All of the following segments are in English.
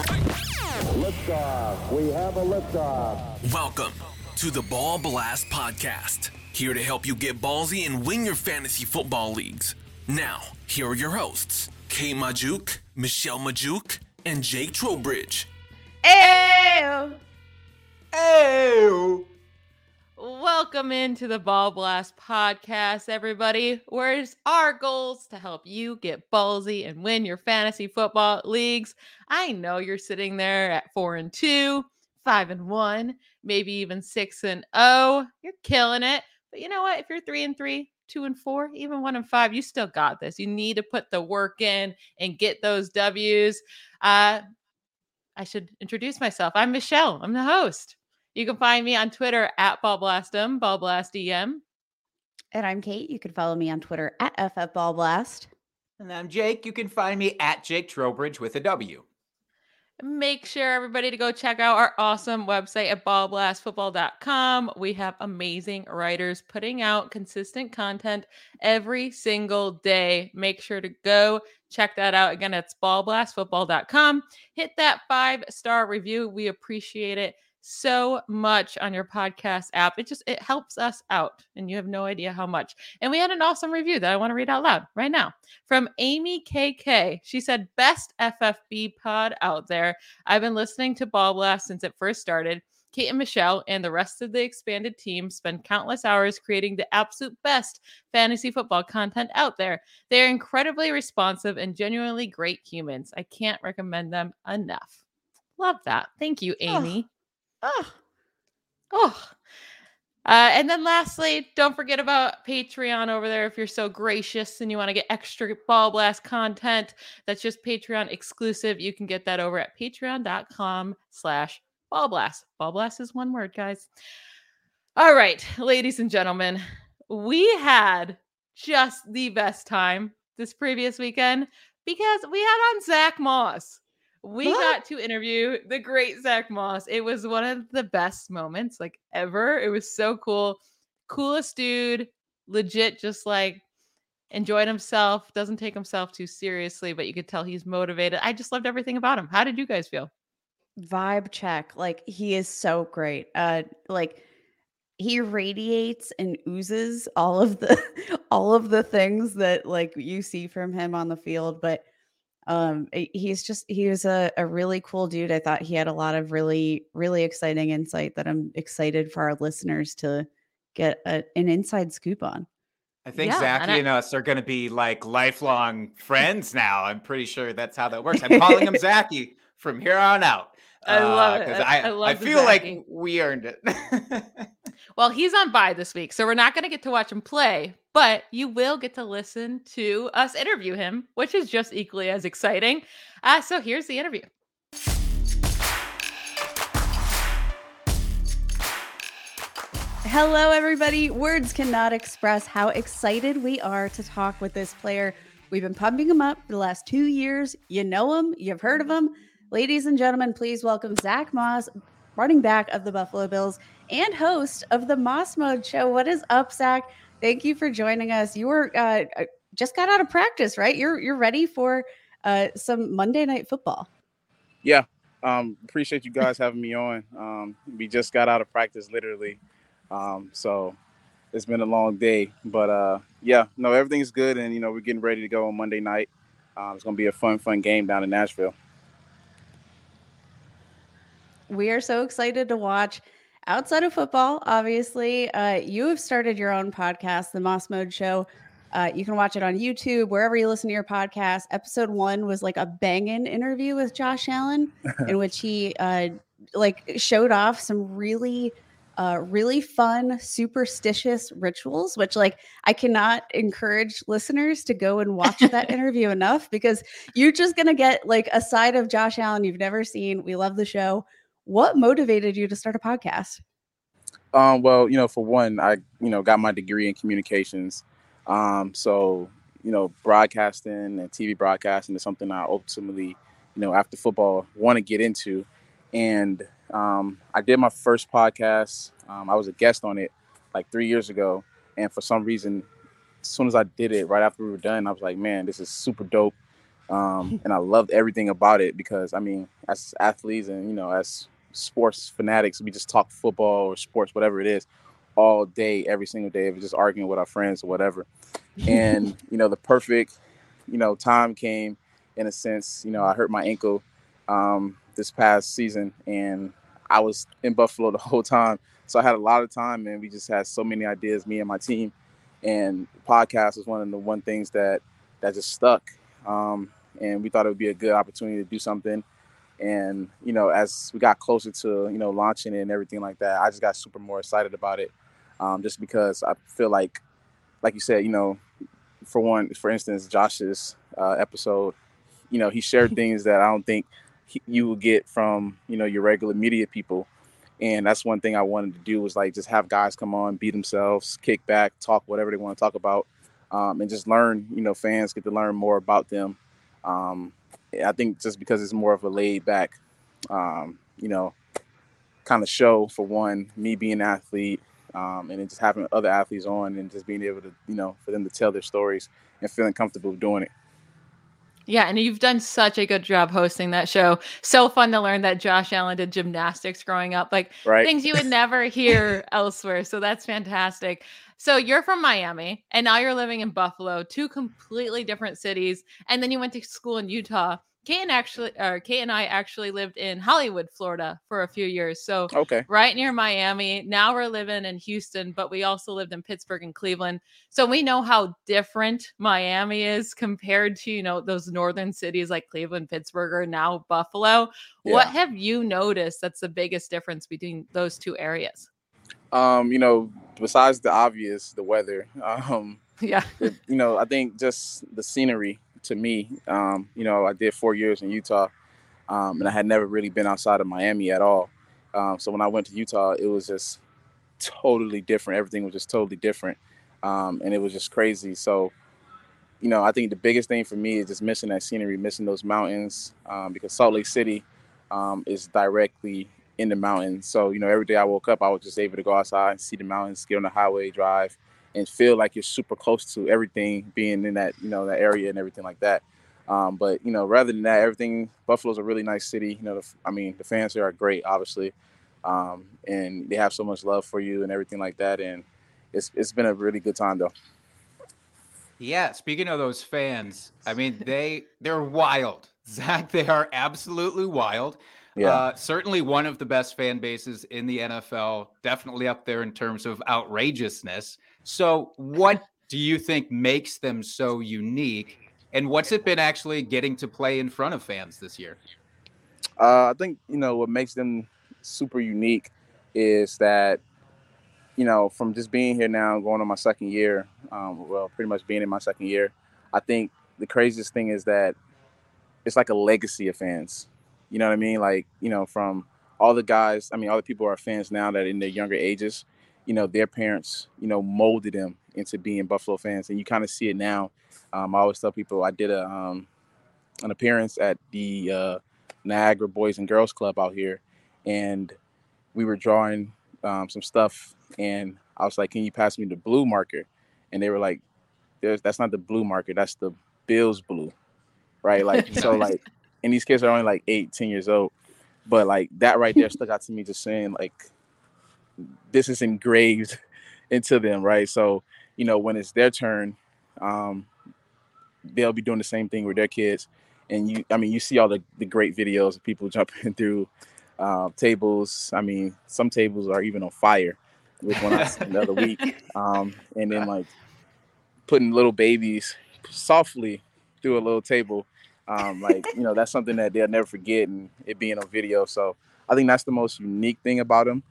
Liftoff. We have a liftoff. Welcome to the Ball Blast Podcast. Here to help you get ballsy and win your fantasy football leagues. Now, here are your hosts, Kay Majuk, Michelle Majuk, and Jake Trowbridge. Ew. Ew. Welcome into the Ball Blast podcast, everybody. Where's our goals to help you get ballsy and win your fantasy football leagues? I know you're sitting there at four and two, five and one, maybe even six and oh. You're killing it. But you know what? If you're three and three, two and four, even one and five, you still got this. You need to put the work in and get those W's. Uh, I should introduce myself. I'm Michelle. I'm the host. You can find me on Twitter at BallBlastem, BallBlastEM. And I'm Kate. You can follow me on Twitter at FFBallBlast. And I'm Jake. You can find me at Jake Trowbridge with a W. Make sure everybody to go check out our awesome website at ballblastfootball.com. We have amazing writers putting out consistent content every single day. Make sure to go check that out. Again, it's ballblastfootball.com. Hit that five star review. We appreciate it so much on your podcast app. It just it helps us out and you have no idea how much. And we had an awesome review that I want to read out loud right now from Amy KK. She said best FFB pod out there. I've been listening to Ball Blast since it first started. Kate and Michelle and the rest of the expanded team spend countless hours creating the absolute best fantasy football content out there. They are incredibly responsive and genuinely great humans. I can't recommend them enough. Love that. Thank you, Amy. Oh. Oh, oh. Uh, and then lastly, don't forget about Patreon over there if you're so gracious and you want to get extra ball blast content that's just Patreon exclusive. You can get that over at patreon.com slash ball blast. Ball blast is one word, guys. All right, ladies and gentlemen, we had just the best time this previous weekend because we had on Zack Moss we what? got to interview the great Zack Moss. It was one of the best moments like ever. It was so cool. Coolest dude, legit, just like enjoyed himself, doesn't take himself too seriously, but you could tell he's motivated. I just loved everything about him. How did you guys feel? Vibe check. Like he is so great. Uh like he radiates and oozes all of the all of the things that like you see from him on the field, but um he's just he was a, a really cool dude. I thought he had a lot of really really exciting insight that i'm excited for our listeners to get a, an inside scoop on. I think yeah, zachy and, I, and us are going to be like lifelong friends now. I'm pretty sure that's how that works. I'm calling him zachy from here on out. I love uh, it. I, I, I feel like we earned it. well, he's on bye this week, so we're not going to get to watch him play, but you will get to listen to us interview him, which is just equally as exciting. Uh, so here's the interview. Hello, everybody. Words cannot express how excited we are to talk with this player. We've been pumping him up for the last two years. You know him, you've heard of him. Ladies and gentlemen, please welcome Zack Moss, running back of the Buffalo Bills and host of the Moss Mode Show. What is up, Zack? Thank you for joining us. You were uh, uh, just got out of practice, right? You're you're ready for uh, some Monday Night Football. Yeah, um, appreciate you guys having me on. Um, we just got out of practice, literally. Um, so it's been a long day, but uh, yeah, no, everything's good, and you know we're getting ready to go on Monday night. Um, it's gonna be a fun, fun game down in Nashville we are so excited to watch. Outside of football, obviously, uh, you have started your own podcast, The Moss Mode Show. Uh, you can watch it on YouTube, wherever you listen to your podcast. Episode one was like a banging interview with Josh Allen, in which he uh, like showed off some really, uh, really fun superstitious rituals. Which like I cannot encourage listeners to go and watch that interview enough because you're just gonna get like a side of Josh Allen you've never seen. We love the show what motivated you to start a podcast? Um, well, you know, for one, I you know got my degree in communications. Um, so you know, broadcasting and TV broadcasting is something I ultimately, you know, after football want to get into. And um, I did my first podcast. Um, I was a guest on it like three years ago, and for some reason, as soon as I did it, right after we were done, I was like, man, this is super dope. Um, and I loved everything about it because I mean, as athletes and you know, as sports fanatics, we just talk football or sports, whatever it is, all day, every single day. We're just arguing with our friends or whatever. And you know, the perfect, you know, time came in a sense. You know, I hurt my ankle um, this past season, and I was in Buffalo the whole time, so I had a lot of time, and we just had so many ideas, me and my team. And podcast was one of the one things that that just stuck. Um, and we thought it would be a good opportunity to do something and you know, as we got closer to you know launching it and everything like that, I just got super more excited about it, um, just because I feel like, like you said, you know, for one, for instance, Josh's uh, episode, you know, he shared things that I don't think he, you will get from you know your regular media people, and that's one thing I wanted to do was like just have guys come on, be themselves, kick back, talk whatever they want to talk about, um, and just learn. You know, fans get to learn more about them. Um, I think just because it's more of a laid back, um, you know, kind of show for one, me being an athlete, um, and then just having other athletes on and just being able to, you know, for them to tell their stories and feeling comfortable doing it. Yeah, and you've done such a good job hosting that show. So fun to learn that Josh Allen did gymnastics growing up, like right. things you would never hear elsewhere. So that's fantastic. So you're from Miami and now you're living in Buffalo, two completely different cities. And then you went to school in Utah. Kate and actually, or Kate and I actually lived in Hollywood, Florida for a few years. So okay, right near Miami. Now we're living in Houston, but we also lived in Pittsburgh and Cleveland. So we know how different Miami is compared to you know those northern cities like Cleveland, Pittsburgh, or now Buffalo. Yeah. What have you noticed that's the biggest difference between those two areas? Um, you know, besides the obvious, the weather. Um, yeah. It, you know, I think just the scenery to me. Um, you know, I did four years in Utah, um, and I had never really been outside of Miami at all. Um, so when I went to Utah, it was just totally different. Everything was just totally different, um, and it was just crazy. So, you know, I think the biggest thing for me is just missing that scenery, missing those mountains, um, because Salt Lake City um, is directly in the mountains. So, you know, every day I woke up, I was just able to go outside and see the mountains, get on the highway, drive, and feel like you're super close to everything being in that, you know, that area and everything like that. Um, but, you know, rather than that, everything, Buffalo's a really nice city. You know, the, I mean, the fans here are great, obviously. Um, and they have so much love for you and everything like that. And it's, it's been a really good time though. Yeah, speaking of those fans, I mean they they're wild. Zack, they are absolutely wild. Yeah. Uh, certainly one of the best fan bases in the NFL, definitely up there in terms of outrageousness. So, what do you think makes them so unique? And what's it been actually getting to play in front of fans this year? Uh, I think, you know, what makes them super unique is that, you know, from just being here now, going on my second year, um, well, pretty much being in my second year, I think the craziest thing is that it's like a legacy of fans. You know what I mean? Like, you know, from all the guys, I mean, all the people are fans now that in their younger ages, you know, their parents, you know, molded them into being Buffalo fans. And you kind of see it now. Um, I always tell people I did a um, an appearance at the uh, Niagara Boys and Girls Club out here, and we were drawing um, some stuff, and I was like, "Can you pass me the blue marker?" And they were like, "That's not the blue marker. That's the Bills blue, right?" Like so, like and these kids are only like eight, 10 years old. But like that right there stuck out to me just saying like this is engraved into them, right? So, you know, when it's their turn, um, they'll be doing the same thing with their kids. And you I mean, you see all the, the great videos of people jumping through uh, tables. I mean, some tables are even on fire, with one I the other week. Um, and then like putting little babies softly through a little table um, like you know, that's something that they'll never forget, and it being on video. So I think that's the most unique thing about him.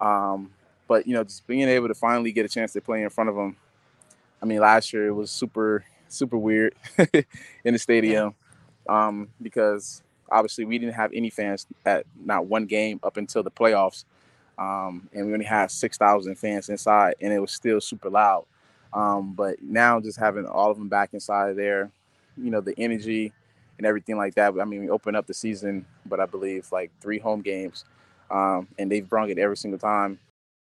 Um, but you know, just being able to finally get a chance to play in front of them. I mean, last year it was super super weird in the stadium um, because obviously we didn't have any fans at not one game up until the playoffs. um, and we only had six thousand fans inside, and it was still super loud. Um, but now just having all of them back inside of there, you know, the energy and everything like that. I mean, we opened up the season, but I believe like three home games, um, and they've brung it every single time.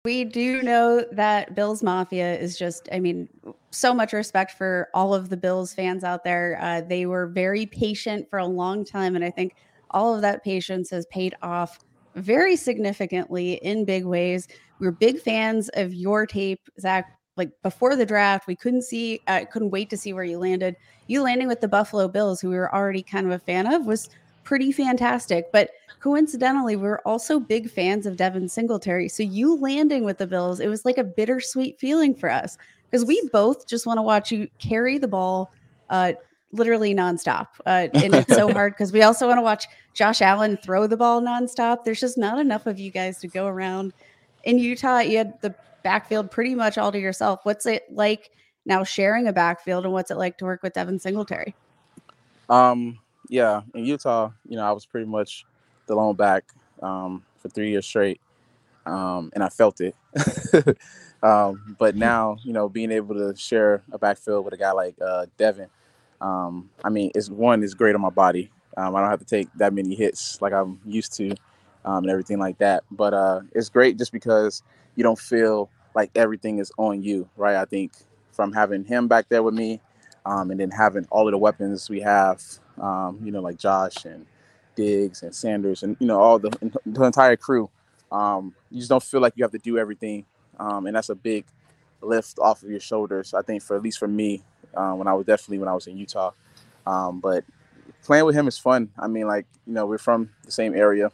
We do know that Bills Mafia is just, I mean, so much respect for all of the Bills fans out there. Uh, they were very patient for a long time. And I think all of that patience has paid off very significantly in big ways. We are big fans of your tape, Zach. Like before the draft, we couldn't see, uh, couldn't wait to see where you landed. You landing with the Buffalo Bills, who we were already kind of a fan of, was pretty fantastic. But coincidentally, we are also big fans of Devin Singletary. So you landing with the Bills, it was like a bittersweet feeling for us because we both just want to watch you carry the ball uh, literally nonstop. Uh, and it's so hard because we also want to watch Josh Allen throw the ball nonstop. There's just not enough of you guys to go around. In Utah, you had the backfield pretty much all to yourself. What's it like now sharing a backfield and what's it like to work with Devin Singletary? Um, yeah, in Utah, you know, I was pretty much the lone back um, for three years straight, um, and I felt it. um, but now, you know, being able to share a backfield with a guy like uh, Devin, um, I mean, it's one is great on my body. Um, I don't have to take that many hits like I'm used to, um, and everything like that. But uh, it's great just because you don't feel like everything is on you, right? I think from having him back there with me, and then having all of the weapons we have, you know, like Josh and Diggs and Sanders and you know all the, the entire crew. Um, you just don't feel like you have to do everything, um, and that's a big lift off of your shoulders. I think for at least for me, uh, when I was definitely when I was in Utah. Um, but playing with him is fun. I mean, like you know, we're from the same area.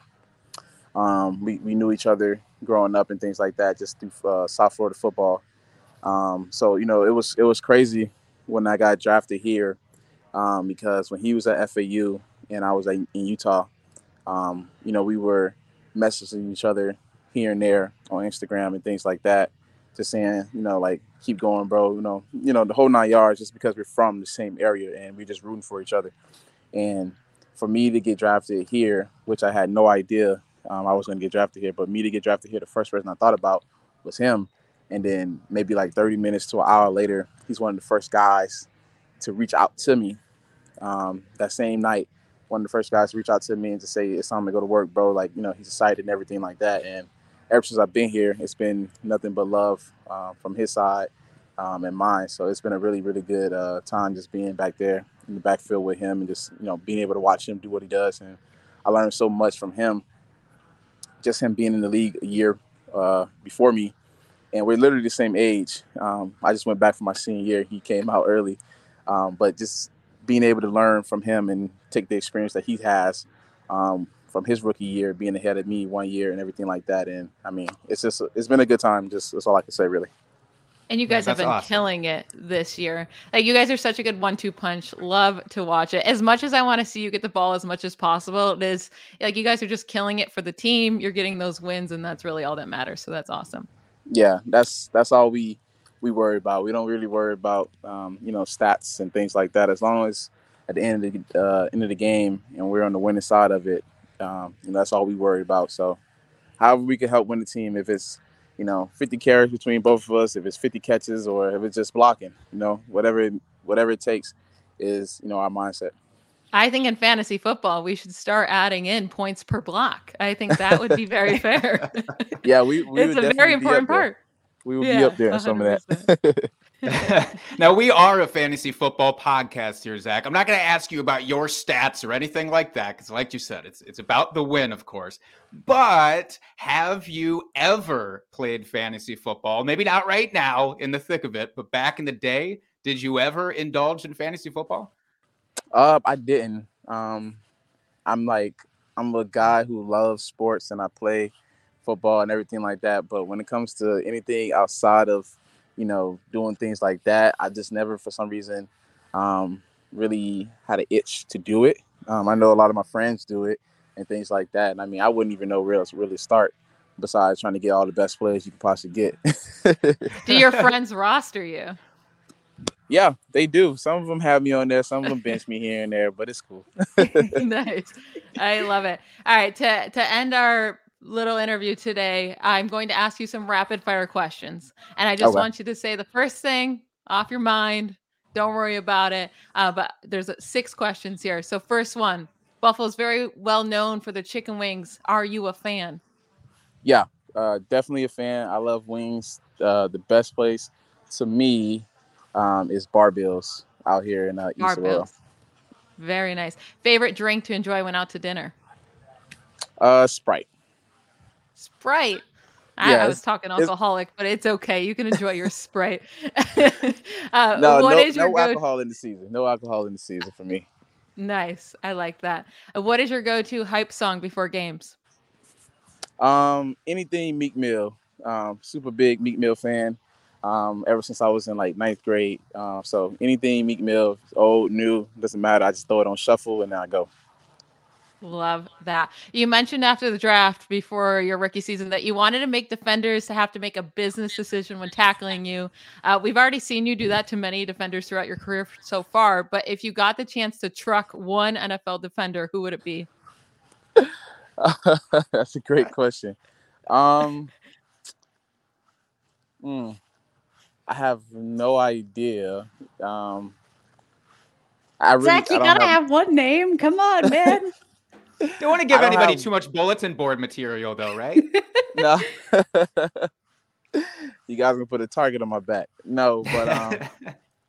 Um, we we knew each other growing up and things like that, just through uh, South Florida football. Um, so you know, it was it was crazy when I got drafted here um, because when he was at FAU, and I was in Utah, um, you know, we were messaging each other here and there on Instagram and things like that, just saying, you know, like keep going, bro. You know, you know the whole nine yards, just because we're from the same area and we're just rooting for each other. And for me to get drafted here, which I had no idea um, I was going to get drafted here, but me to get drafted here, the first person I thought about was him. And then maybe like 30 minutes to an hour later, he's one of the first guys to reach out to me um, that same night one of the first guys to reach out to me and to say it's time to go to work, bro. Like you know, he's excited and everything like that. And ever since I've been here, it's been nothing but love uh, from his side um, and mine. So it's been a really, really good uh, time just being back there in the backfield with him and just you know being able to watch him do what he does. And I learned so much from him. Just him being in the league a year uh, before me, and we're literally the same age. Um, I just went back for my senior year. He came out early, um, but just being able to learn from him and take the experience that he has um, from his rookie year, being ahead of me one year and everything like that. And I mean, it's just it's been a good time. Just that's all I can say, really. And you guys yeah, have been awesome. killing it this year. Like you guys are such a good one-two punch. Love to watch it. As much as I want to see you get the ball as much as possible, it is like you guys are just killing it for the team. You're getting those wins, and that's really all that matters. So that's awesome. Yeah, that's that's all we we worry about. We don't really worry about um, you know stats and things like that. As long as at the end of the uh, end of the game and we're on the winning side of it, um, you know, that's all we worry about. So, however we can help win the team, if it's you know 50 carries between both of us, if it's 50 catches, or if it's just blocking, you know, whatever whatever it takes is you know our mindset. I think in fantasy football, we should start adding in points per block. I think that would be very fair. yeah, we, we it's a very important part we would yeah, be up there in some of that. now we are a fantasy football podcast here, Zack. I'm not going to ask you about your stats or anything like that because, like you said, it's it's about the win, of course. But have you ever played fantasy football? Maybe not right now in the thick of it, but back in the day, did you ever indulge in fantasy football? Uh, I didn't. Um, I'm like I'm a guy who loves sports and I play football and everything like that. But when it comes to anything outside of, you know, doing things like that, I just never, for some reason, um, really had an itch to do it. Um, I know a lot of my friends do it and things like that. And I mean, I wouldn't even know where else to really start besides trying to get all the best players you can possibly get. do your friends roster you? Yeah, they do. Some of them have me on there. Some of them bench me here and there, but it's cool. nice. I love it. All right, to to end our little interview today, I'm going to ask you some rapid fire questions. And I just okay. want you to say the first thing off your mind. Don't worry about it. Uh, but there's six questions here. So, first one Buffalo's very well known for the chicken wings. Are you a fan? Yeah, uh, definitely a fan. I love wings. Uh, the best place to me um, is Bar Bills out here in uh, East Aurora. Very nice. Favorite drink to enjoy when out to dinner? Uh, Sprite. Sprite. I, I was talking alcoholic, but it's okay. You can enjoy your Sprite. uh, no, no, no alcohol in the season. No alcohol in the season for me. Nice. I like that. Uh, what is your go-to hype song before games? Um, anything Meek Mill. Um, super big Meek Mill fan. Um, ever since I was in like ninth grade. Um, so anything Meek Mill, old, new, doesn't matter. I just throw it on shuffle and then I go. Love that. You mentioned after the draft before your rookie season that you wanted to make defenders to have to make a business decision when tackling you. Uh, we've already seen you do that to many defenders throughout your career so far. But if you got the chance to truck one NFL defender, who would it be? That's a great question. Um, hmm, I have no idea. Um, I really, Zack, you gotta have... have one name. Come on, man. Don't want to give anybody have... too much bulletin board material, though, right? no. you guys gonna put a target on my back. No, but um,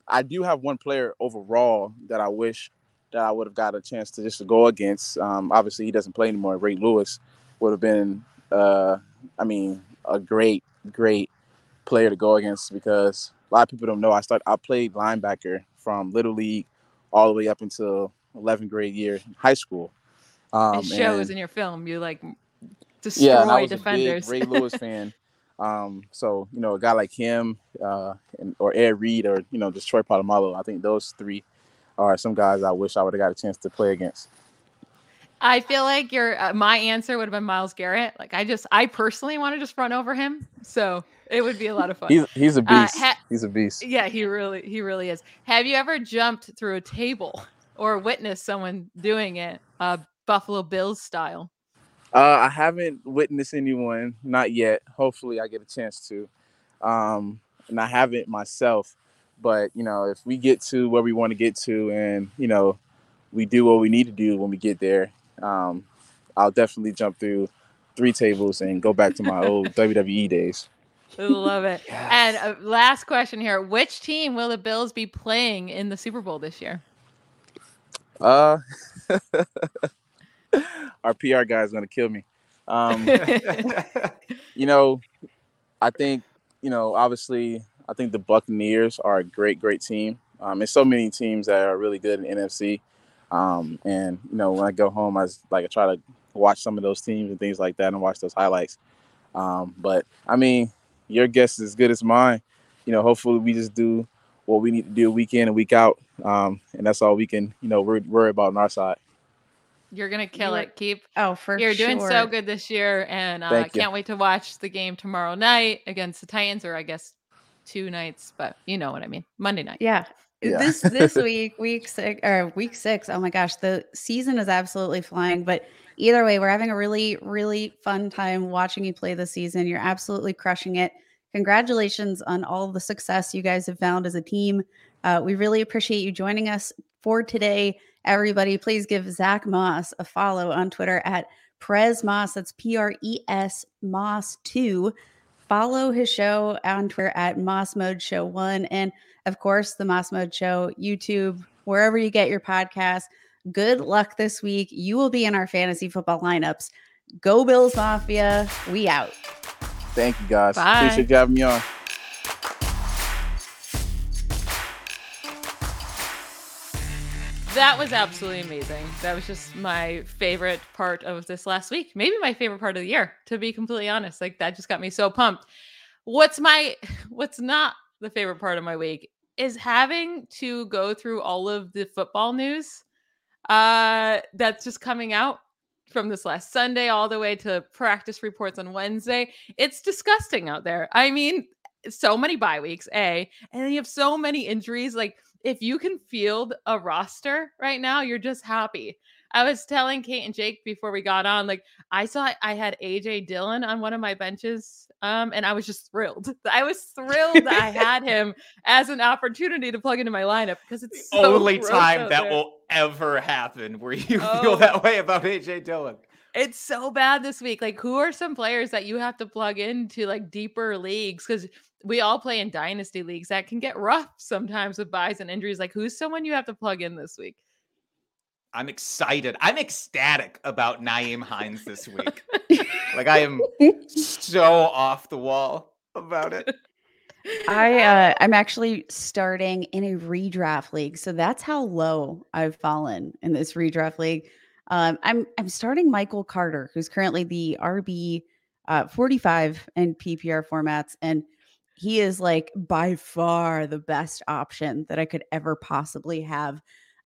I do have one player overall that I wish that I would have got a chance to just to go against. Um, obviously, he doesn't play anymore. Ray Lewis would have been, uh, I mean, a great, great player to go against because a lot of people don't know. I started. I played linebacker from little league all the way up until 11th grade year in high school. Um, it shows in your film. You like destroy yeah, I was defenders. A big Ray Lewis fan. Um, so you know, a guy like him, uh, and, or Ed Reed, or you know, just Troy Polamalu. I think those three are some guys I wish I would have got a chance to play against. I feel like your uh, my answer would have been Myles Garrett. Like I just I personally want to just run over him, so it would be a lot of fun. He's, he's a uh, beast. Uh, ha- he's a beast. Yeah, he really he really is. Have you ever jumped through a table or witnessed someone doing it? Uh, Buffalo Bills style? Uh, I haven't witnessed anyone, not yet. Hopefully, I get a chance to. Um, and I haven't myself. But you know, if we get to where we want to get to, and you know, we do what we need to do when we get there, um, I'll definitely jump through three tables and go back to my old WWE days. Love it. Yes. And uh, last question here: Which team will the Bills be playing in the Super Bowl this year? Uh, our PR guy is going to kill me. Um, you know, I think you know, obviously, I think the Buccaneers are a great, great team. Um, there's so many teams that are really good in NFC. Um, and you know, when I go home, I was, like I try to watch some of those teams and things like that, and watch those highlights. Um, but I mean, your guess is as good as mine. You know, hopefully, we just do what we need to do week in and week out, um, and that's all we can, you know, worry, worry about on our side. You're gonna kill You're, it. Keep oh for you're sure. doing so good this year, and uh, can't wait to watch the game tomorrow night against the Titans, or I guess two nights, but you know what I mean. Monday night. Yeah. Yeah. This this week, week six or week six. Oh my gosh, the season is absolutely flying. But either way, we're having a really really fun time watching you play this season. You're absolutely crushing it. Congratulations on all the success you guys have found as a team. Uh, we really appreciate you joining us for today. Everybody, please give Zack Moss a follow on Twitter at Pres Moss. That's P R E S Moss 2. Follow his show on Twitter at Moss Mode Show 1. And of course, the Moss Mode Show, YouTube, wherever you get your podcast. Good luck this week. You will be in our fantasy football lineups. Go Bills Mafia. We out. Thank you guys. Bye. Appreciate you having me on. That was absolutely amazing. That was just my favorite part of this last week. Maybe my favorite part of the year, to be completely honest. Like that just got me so pumped. What's my what's not the favorite part of my week is having to go through all of the football news uh that's just coming out from this last Sunday all the way to practice reports on Wednesday. It's disgusting out there. I mean, so many bye weeks, A, and then you have so many injuries like if you can field a roster right now, you're just happy. I was telling Kate and Jake before we got on, like I saw I had AJ Dillon on one of my benches, um, and I was just thrilled. I was thrilled that I had him as an opportunity to plug into my lineup because it's the so only time that there. will ever happen where you oh. feel that way about AJ Dillon. It's so bad this week. Like, who are some players that you have to plug into like deeper leagues? Because we all play in dynasty leagues that can get rough sometimes with byes and injuries. Like, who's someone you have to plug in this week? I'm excited. I'm ecstatic about Nyheim Hines this week. like I am so off the wall about it. I uh, I'm actually starting in a redraft league, so that's how low I've fallen in this redraft league. Um, I'm I'm starting Michael Carter, who's currently the RB uh, 45 in PPR formats, and he is like by far the best option that I could ever possibly have.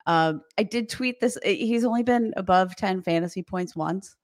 Um, I did tweet this. Eh, he's only been above 10 fantasy points once.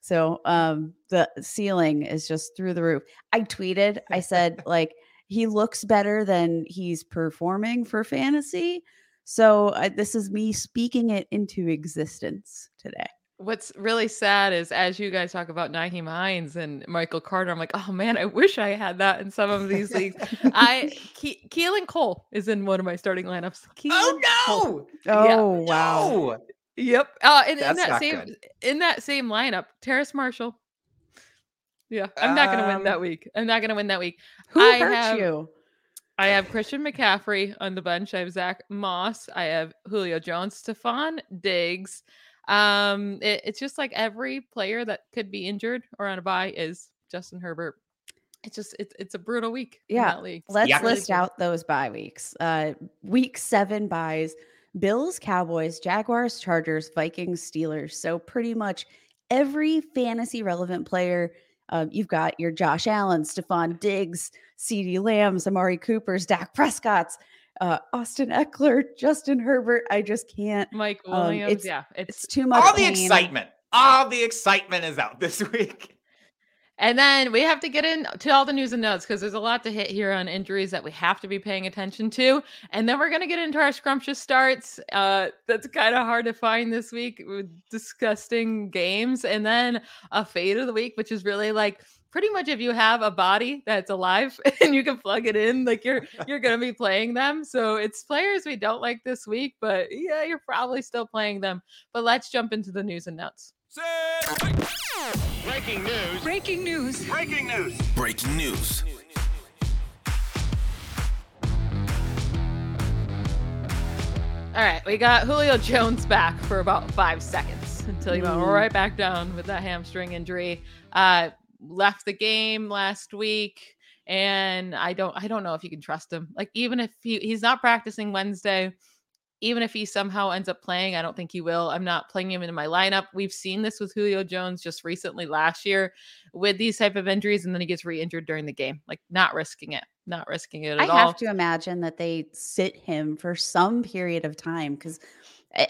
So um, the ceiling is just through the roof. I tweeted, I said, like, he looks better than he's performing for fantasy. So uh, this is me speaking it into existence today what's really sad is as you guys talk about Nyheim Hines and Michael Carter, I'm like, oh man, I wish I had that in some of these leagues. I Ke- Keelan Cole is in one of my starting lineups. Keelan oh no! Cole. Oh yeah. wow! No. Yep. Uh, in, in that same good. in that same lineup, Terrace Marshall. Yeah, I'm not gonna um, win that week. I'm not gonna win that week. Who I hurt have, you? I have Christian McCaffrey on the bench. I have Zack Moss. I have Julio Jones, Stefon Diggs. Um, it, it's just like every player that could be injured or on a bye is Justin Herbert. It's just it's it's a brutal week. Yeah, let's yeah. list out those bye weeks. Uh, week seven byes: Bills, Cowboys, Jaguars, Chargers, Vikings, Steelers. So pretty much every fantasy relevant player. Um, you've got your Josh Allen, Stefon Diggs, CeeDee Lambs, Amari Cooper's, Dak Prescott's, uh, Austin Ekeler, Justin Herbert. I just can't. Mike Williams. Um, it's, yeah, it's, it's, too much. All pain. the excitement. All the excitement is out this week. And then we have to get into all the news and notes because there's a lot to hit here on injuries that we have to be paying attention to. And then we're going to get into our scrumptious starts. Uh, that's kind of hard to find this week with disgusting games. And then a fade of the week, which is really like pretty much if you have a body that's alive and you can plug it in like you're you're going to be playing them so it's players we don't like this week but yeah you're probably still playing them but let's jump into the news and notes breaking news. Breaking news. Breaking news. Breaking news. All right we got julio jones back for about five seconds until he went right back down with that hamstring injury. Uh left the game last week and I don't I don't know if you can trust him. Like even if he, he's not practicing Wednesday, even if he somehow ends up playing, I don't think he will. I'm not playing him in my lineup. We've seen this with Julio Jones just recently last year with these type of injuries, and then he gets re-injured during the game. Like not risking it, not risking it at I all. I have to imagine that they sit him for some period of time because,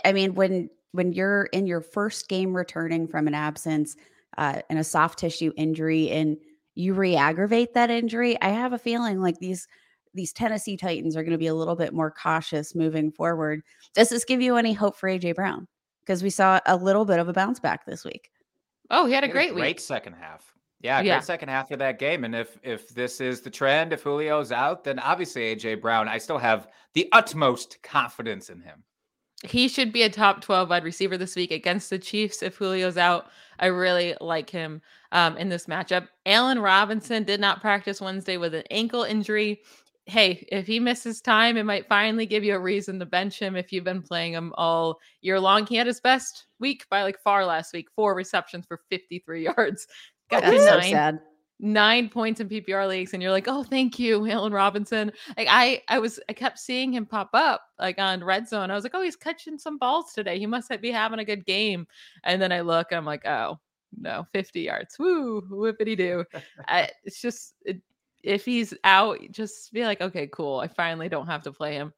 I, mean, when when you're in your first game returning from an absence, uh, and a soft tissue injury and you re-aggravate that injury, I have a feeling like these these Tennessee Titans are going to be a little bit more cautious moving forward. Does this give you any hope for AJ Brown? Because we saw a little bit of a bounce back this week. Oh, he had a great, a great week. second half. Yeah, yeah, great second half of that game. And if if this is the trend, if Julio's out, then obviously AJ Brown, I still have the utmost confidence in him. He should be a top 12 wide receiver this week against the Chiefs if Julio's out. I really like him um, in this matchup. Allen Robinson did not practice Wednesday with an ankle injury. Hey, if he misses time, it might finally give you a reason to bench him if you've been playing him all year long. He had his best week by like far last week, four receptions for 53 yards. Got That's so sad nine points in PPR leagues, and you're like, oh, thank you, Allen Robinson. Like I, I was, I kept seeing him pop up like on Red Zone. I was like, oh, he's catching some balls today. He must be having a good game. And then I look, I'm like, oh no, 50 yards. Woo, whippity do. it's just it, if he's out, just be like, okay, cool. I finally don't have to play him.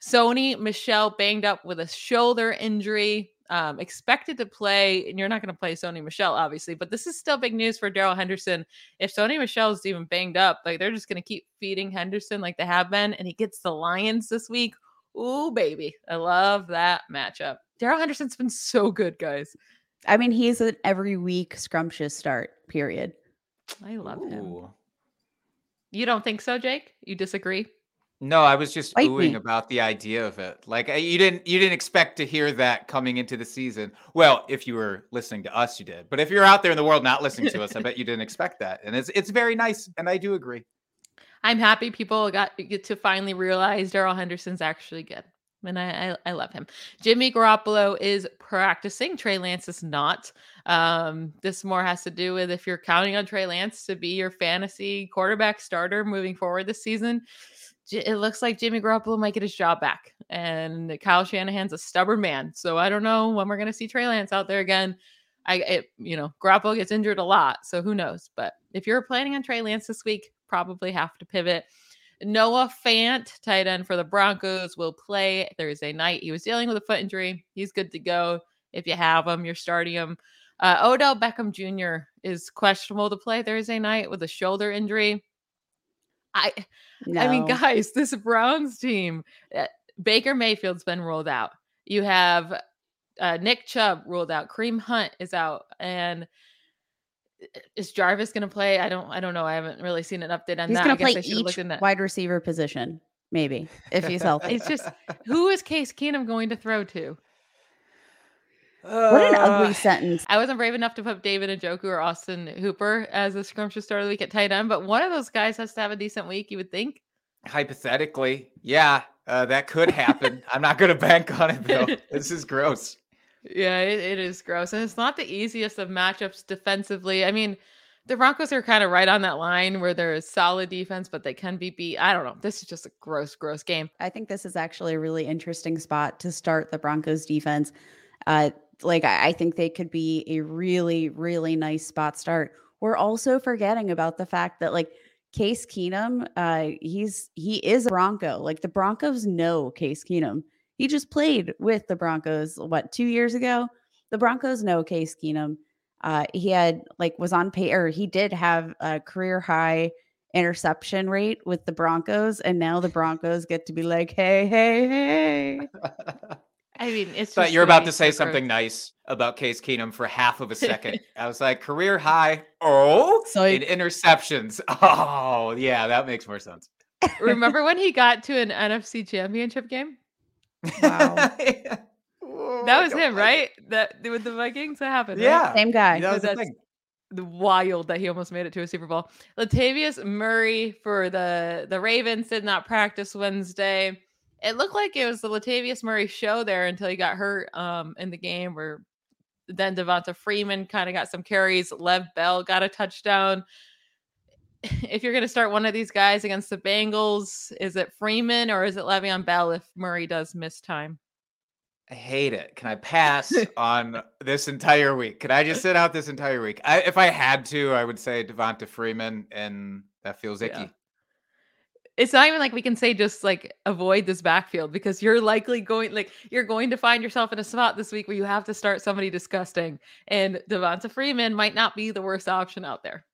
Sony Michel banged up with a shoulder injury um, expected to play, and you're not going to play Sony Michel, obviously, but this is still big news for Darrell Henderson. If Sony Michel is even banged up, like they're just going to keep feeding Henderson like they have been, and he gets the Lions this week. Ooh, baby. I love that matchup. Darrell Henderson's been so good, guys. I mean, he's an every week scrumptious start, period. I love Ooh. him. You don't think so, Jake? You disagree? No, I was just Fight oohing me. about the idea of it. Like eh, you didn't you didn't expect to hear that coming into the season. Well, if you were listening to us, you did. But if you're out there in the world not listening to us, I bet you didn't expect that. And it's it's very nice, and I do agree. I'm happy people got get to finally realize Darrell Henderson's actually good. And I, I, I love him. Jimmy Garoppolo is practicing. Trey Lance is not. Um, this more has to do with if you're counting on Trey Lance to be your fantasy quarterback starter moving forward this season it looks like Jimmy Garoppolo might get his job back. And Kyle Shanahan's a stubborn man. So I don't know when we're going to see Trey Lance out there again. I, it, you know, Garoppolo gets injured a lot. So who knows? But if you're planning on Trey Lance this week, probably have to pivot. Noah Fant, tight end for the Broncos, will play Thursday night. He was dealing with a foot injury. He's good to go. If you have him, you're starting him. Uh, Odell Beckham Jr. is questionable to play Thursday night with a shoulder injury. I no. I mean, guys, this Browns team, uh, Baker Mayfield's been rolled out. You have uh, Nick Chubb ruled out. Kareem Hunt is out, and is Jarvis going to play? I don't. I don't know. I haven't really seen an update on he's that. He's going to play each wide receiver position, maybe if he's healthy. it's just who is Case Keenum going to throw to? what an ugly sentence. I wasn't brave enough to put David Njoku or Austin Hooper as the scrumptious start of the week at tight end, but one of those guys has to have a decent week, you would think. Hypothetically, yeah, uh, that could happen. I'm not going to bank on it though. this is gross. Yeah, it, it is gross, and it's not the easiest of matchups defensively. I mean, the Broncos are kind of right on that line where there is solid defense, but they can be beat. I don't know. This is just a gross, gross game. I think this is actually a really interesting spot to start the Broncos defense. Uh, like I, I think they could be a really, really nice spot start. We're also forgetting about the fact that like Case Keenum, uh, he's he is a Bronco. Like the Broncos know Case Keenum. He just played with the Broncos what two years ago. The Broncos know Case Keenum. Uh, he had like was on pay or he did have a career high interception rate with the Broncos, and now the Broncos get to be like, hey, hey, hey. I mean, it's. But you're about to say something nice about Case Keenum for half of a second. I was like, career high. Oh, so in interceptions. Oh, yeah, that makes more sense. Remember when he got to an NFC Championship game? Wow. that was him, right? That with the Vikings, that happened. Yeah, right? same guy. That was the thing. The wild that he almost made it to a Super Bowl. Latavius Murray for the the Ravens did not practice Wednesday it looked like it was the Latavius Murray show there until he got hurt um, in the game where then Devonta Freeman kind of got some carries. Lev Bell got a touchdown. If you're going to start one of these guys against the Bengals, is it Freeman or is it Le'Veon Bell if Murray does miss time? I hate it. Can I pass on this entire week? Can I just sit out this entire week? I, if I had to, I would say Devonta Freeman, and that feels icky. Yeah it's not even like we can say just like avoid this backfield because you're likely going like you're going to find yourself in a spot this week where you have to start somebody disgusting. And Devonta Freeman might not be the worst option out there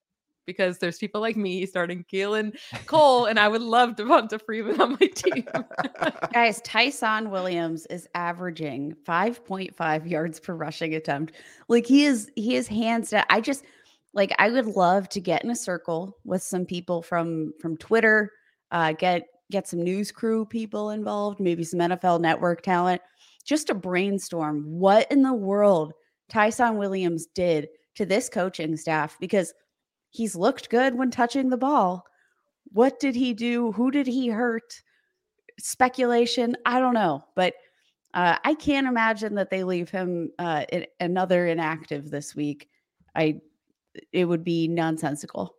because there's people like me starting Keelan Cole, and I would love Devonta Freeman on my team. Guys, Ty'Son Williams is averaging 5.5 yards per rushing attempt. Like he is, he is hands down. I just like I would love to get in a circle with some people from from Twitter uh, get get some news crew people involved, maybe some NFL network talent, just to brainstorm what in the world Ty'Son Williams did to this coaching staff because he's looked good when touching the ball. What did he do? Who did he hurt? Speculation, I don't know, but uh, I can't imagine that they leave him uh, in, another inactive this week. I it would be nonsensical.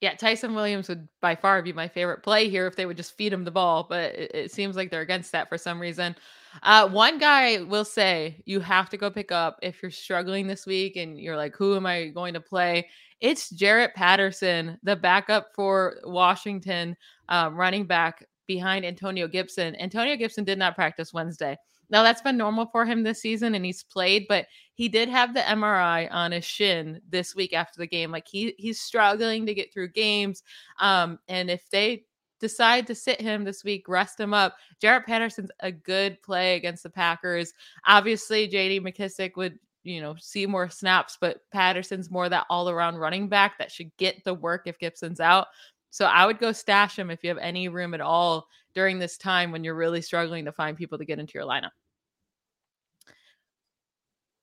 Yeah, Ty'Son Williams would by far be my favorite play here if they would just feed him the ball, but it, it seems like they're against that for some reason. Uh, one guy will say you have to go pick up if you're struggling this week and you're like, who am I going to play? It's Jaret Patterson, the backup for Washington, um, running back behind Antonio Gibson. Antonio Gibson did not practice Wednesday. Now that's been normal for him this season and he's played, but he did have the MRI on his shin this week after the game. Like he he's struggling to get through games. Um, and if they decide to sit him this week, rest him up. Jaret Patterson's a good play against the Packers. Obviously, JD McKissic would you know, see more snaps, but Patterson's more that all around running back that should get the work if Gibson's out. So I would go stash him if you have any room at all during this time when you're really struggling to find people to get into your lineup.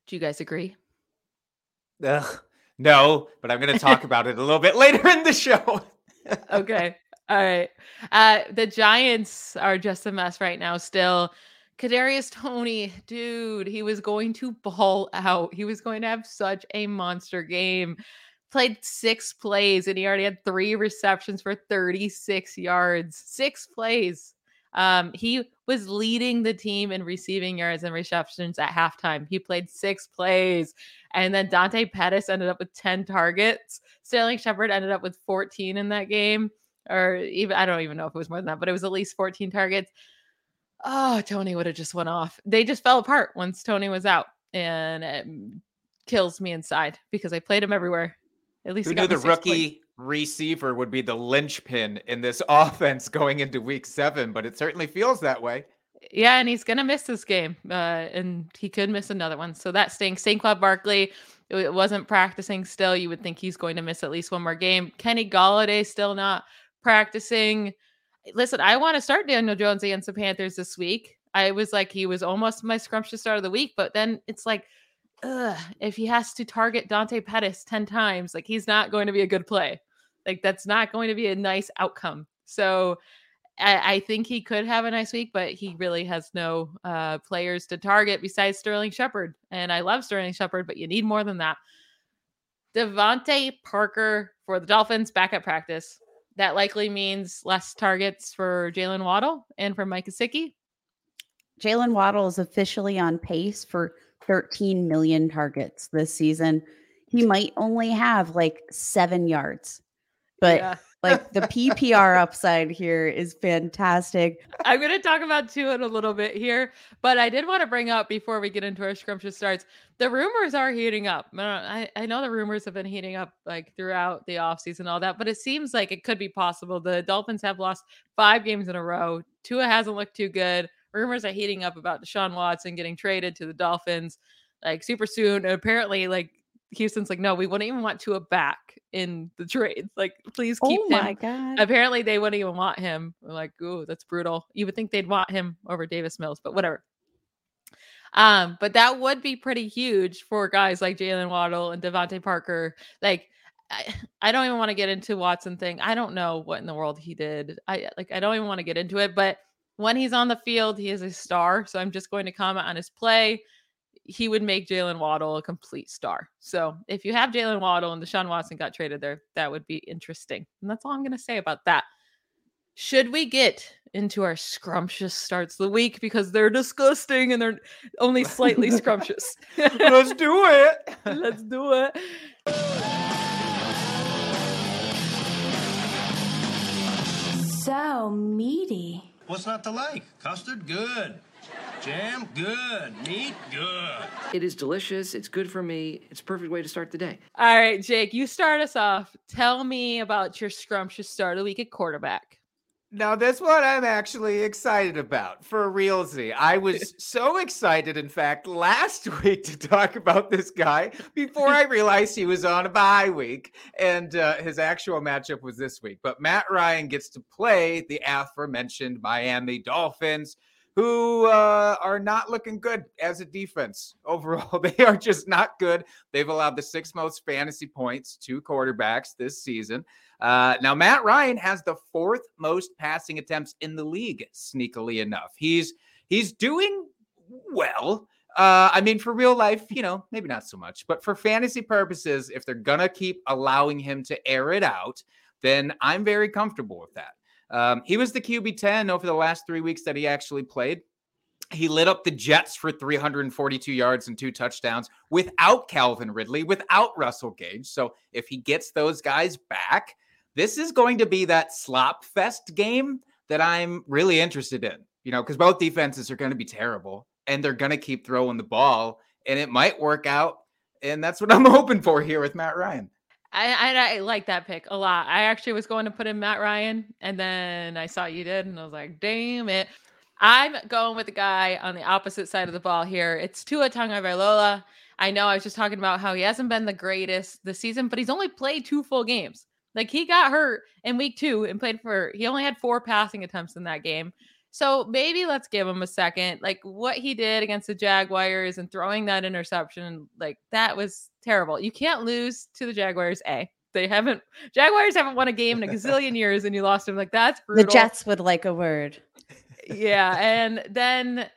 Do you guys agree? Ugh, no, but I'm going to talk about it a little bit later in the show. okay. All right. Uh, the Giants are just a mess right now still. Kadarius Toney, dude, he was going to ball out. He was going to have such a monster game. Played six plays and he already had three receptions for 36 yards. Six plays. Um, he was leading the team in receiving yards and receptions at halftime. He played six plays. And then Dante Pettis ended up with 10 targets. Sterling Shepard ended up with 14 in that game. Or even I don't even know if it was more than that, but it was at least 14 targets oh, Toney would have just went off. They just fell apart once Toney was out, and it kills me inside because I played him everywhere. At least who knew the rookie receiver would be the linchpin in this offense going into Week Seven, but it certainly feels that way. Yeah, and he's gonna miss this game, uh, and he could miss another one. So that stinks. Saquon Barkley it wasn't practicing still. You would think he's going to miss at least one more game. Kenny Golladay still not practicing listen, I want to start Daniel Jones against the Panthers this week. I was like, he was almost my scrumptious start of the week, but then it's like, ugh, if he has to target Dante Pettis 10 times, like he's not going to be a good play. Like that's not going to be a nice outcome. So I, I think he could have a nice week, but he really has no uh, players to target besides Sterling Shepard. And I love Sterling Shepard, but you need more than that. DeVante Parker for the Dolphins back at practice. That likely means less targets for Jaylen Waddle and for Mike Gesicki. Jaylen Waddle is officially on pace for 13 million targets this season. He might only have like seven yards, but yeah. like the PPR upside here is fantastic. I'm going to talk about two in a little bit here, but I did want to bring up before we get into our scrumptious starts the rumors are heating up. I, I know the rumors have been heating up like throughout the offseason, all that, but it seems like it could be possible. The Dolphins have lost five games in a row. Tua hasn't looked too good. Rumors are heating up about Deshaun Watson getting traded to the Dolphins like super soon. And apparently, like Houston's like, no, we wouldn't even want Tua back in the trade. Like, please keep oh him. God. Apparently, they wouldn't even want him. We're like, ooh, that's brutal. You would think they'd want him over Davis Mills, but whatever. Um, but that would be pretty huge for guys like Jaylen Waddle and DeVante Parker. Like, I, I don't even want to get into Watson thing. I don't know what in the world he did. I like I don't even want to get into it, but when he's on the field, he is a star. So I'm just going to comment on his play. He would make Jaylen Waddle a complete star. So if you have Jaylen Waddle and Deshaun Watson got traded there, that would be interesting. And that's all I'm going to say about that. Should we get into our scrumptious starts of the week because they're disgusting and they're only slightly scrumptious? Let's do it. Let's do it. So meaty. What's not to like? Custard, good. Jam, good. Meat, good. It is delicious. It's good for me. It's a perfect way to start the day. All right, Jake, you start us off. Tell me about your scrumptious start of the week at quarterback. Now, this what I'm actually excited about for realsy. I was so excited, in fact, last week to talk about this guy before I realized he was on a bye week and uh, his actual matchup was this week. But Matt Ryan gets to play the aforementioned Miami Dolphins, who uh, are not looking good as a defense overall. They are just not good. They've allowed the sixth most fantasy points to quarterbacks this season. Uh, now, Matt Ryan has the fourth most passing attempts in the league, sneakily enough. He's he's doing well. Uh, I mean, for real life, you know, maybe not so much, but for fantasy purposes, if they're gonna keep allowing him to air it out, then I'm very comfortable with that. Um, he was the QB 10 over the last three weeks that he actually played. He lit up the Jets for 342 yards and two touchdowns without Calvin Ridley, without Russell Gage. So if he gets those guys back, this is going to be that slop fest game that I'm really interested in, you know, because both defenses are going to be terrible and they're going to keep throwing the ball and it might work out. And that's what I'm hoping for here with Matt Ryan. I, I, like that pick a lot. I actually was going to put in Matt Ryan, and then I saw you did, and I was like, damn it. I'm going with the guy on the opposite side of the ball here. It's Tua Tagovailoa. I know I was just talking about how he hasn't been the greatest this season, but he's only played two full games. Like he got hurt in week two and played for, he only had four passing attempts in that game. So maybe let's give him a second. Like what he did against the Jaguars and throwing that interception, like that was terrible. You can't lose to the Jaguars. A they haven't Jaguars haven't won a game in a gazillion years, and you lost them. Like that's brutal. The Jets would like a word. yeah, and then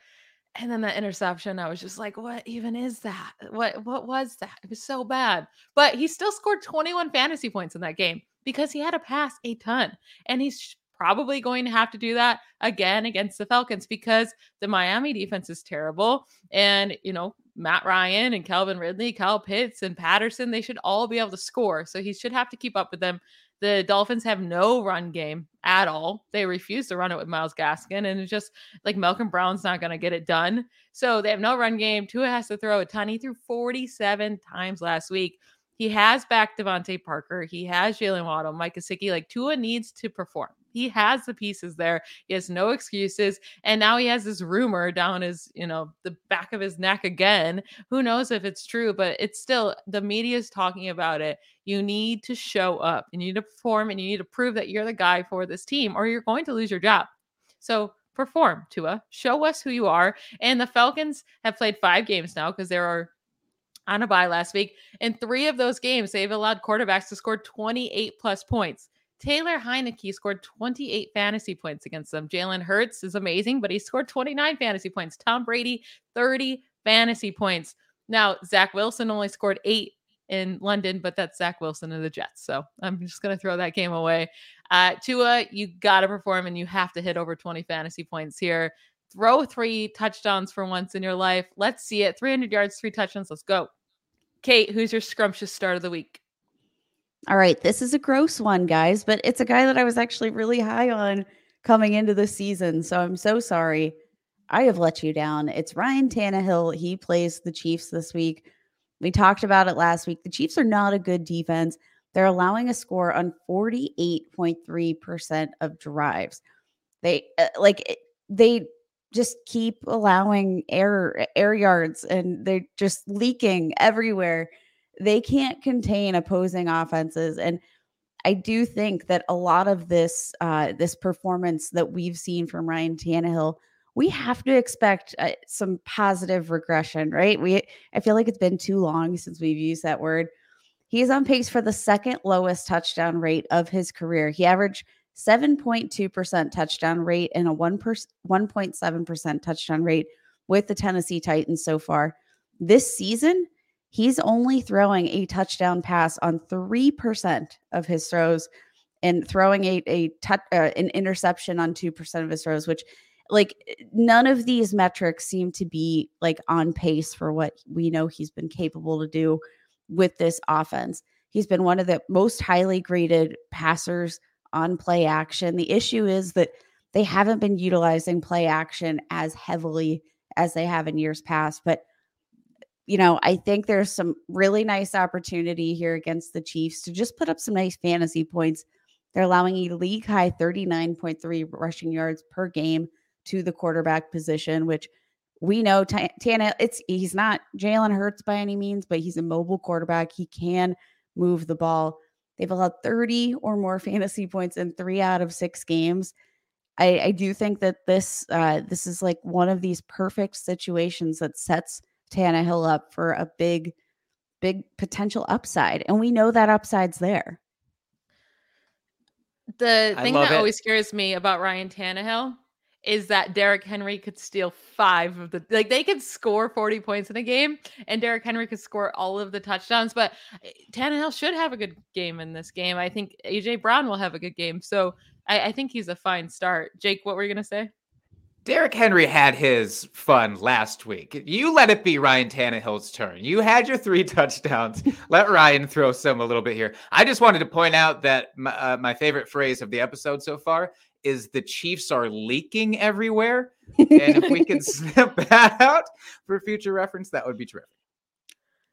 and then that interception, I was just like, what even is that? What what was that? It was so bad. But he still scored 21 fantasy points in that game because he had to pass a ton. And he's probably going to have to do that again against the Falcons because the Miami defense is terrible. And, you know, Matt Ryan and Calvin Ridley, Kyle Pitts and Patterson, they should all be able to score. So he should have to keep up with them. The Dolphins have no run game at all. They refuse to run it with Myles Gaskin, and it's just like Malcolm Brown's not going to get it done. So they have no run game. Tua has to throw a ton. He threw 47 times last week. He has back DeVante Parker. He has Jaylen Waddle, Mike Gesicki. Like Tua needs to perform. He has the pieces there. He has no excuses. And now he has this rumor down his, you know, the back of his neck again. Who knows if it's true, but it's still the media is talking about it. You need to show up. You need to perform and you need to prove that you're the guy for this team or you're going to lose your job. So perform, Tua. Show us who you are. And the Falcons have played five games now because there are on a bye last week. In three of those games, they've allowed quarterbacks to score 28 plus points. Taylor Heinicke scored 28 fantasy points against them. Jalen Hurts is amazing, but he scored 29 fantasy points. Tom Brady, 30 fantasy points. Now, Zach Wilson only scored eight in London, but that's Zach Wilson of the Jets. So I'm just going to throw that game away. Uh, Tua, you got to perform and you have to hit over 20 fantasy points here. Throw three touchdowns for once in your life. Let's see it. 300 yards, three touchdowns. Let's go. Kate, who's your scrumptious start of the week? All right, this is a gross one, guys, but it's a guy that I was actually really high on coming into the season. So I'm so sorry. I have let you down. It's Ryan Tannehill. He plays the Chiefs this week. We talked about it last week. The Chiefs are not a good defense. They're allowing a score on 48.3% of drives. They uh, like they just keep allowing air air yards and they're just leaking everywhere. They can't contain opposing offenses and I do think that a lot of this uh, this performance that we've seen from Ryan Tannehill, we have to expect uh, some positive regression, right? We I feel like it's been too long since we've used that word. He's on pace for the second lowest touchdown rate of his career. He averaged 7.2% touchdown rate and a 1 1.7% touchdown rate with the Tennessee Titans so far. This season, he's only throwing a touchdown pass on 3% of his throws and throwing a, a touch, uh, an interception on 2% of his throws, which like none of these metrics seem to be like on pace for what we know he's been capable to do with this offense. He's been one of the most highly graded passers on play action. The issue is that they haven't been utilizing play action as heavily as they have in years past. But, you know, I think there's some really nice opportunity here against the Chiefs to just put up some nice fantasy points. They're allowing a league high 39.3 rushing yards per game to the quarterback position, which we know Tana, it's he's not Jalen Hurts by any means, but he's a mobile quarterback. He can move the ball. They've allowed 30 or more fantasy points in three out of six games. I, I do think that this uh, this is like one of these perfect situations that sets Tannehill up for a big, big potential upside, and we know that upside's there. The thing that it. always scares me about Ryan Tannehill is that Derrick Henry could steal five of the like they could score 40 points in a game and Derrick Henry could score all of the touchdowns. But eh, Tannehill should have a good game in this game. I think AJ Brown will have a good game. So I, I think he's a fine start. Jake, what were you gonna say? Derrick Henry had his fun last week. You let it be Ryan Tannehill's turn. You had your three touchdowns. let Ryan throw some a little bit here. I just wanted to point out that my, uh, my favorite phrase of the episode so far is the Chiefs are leaking everywhere. And if we could snip that out for future reference, that would be terrific.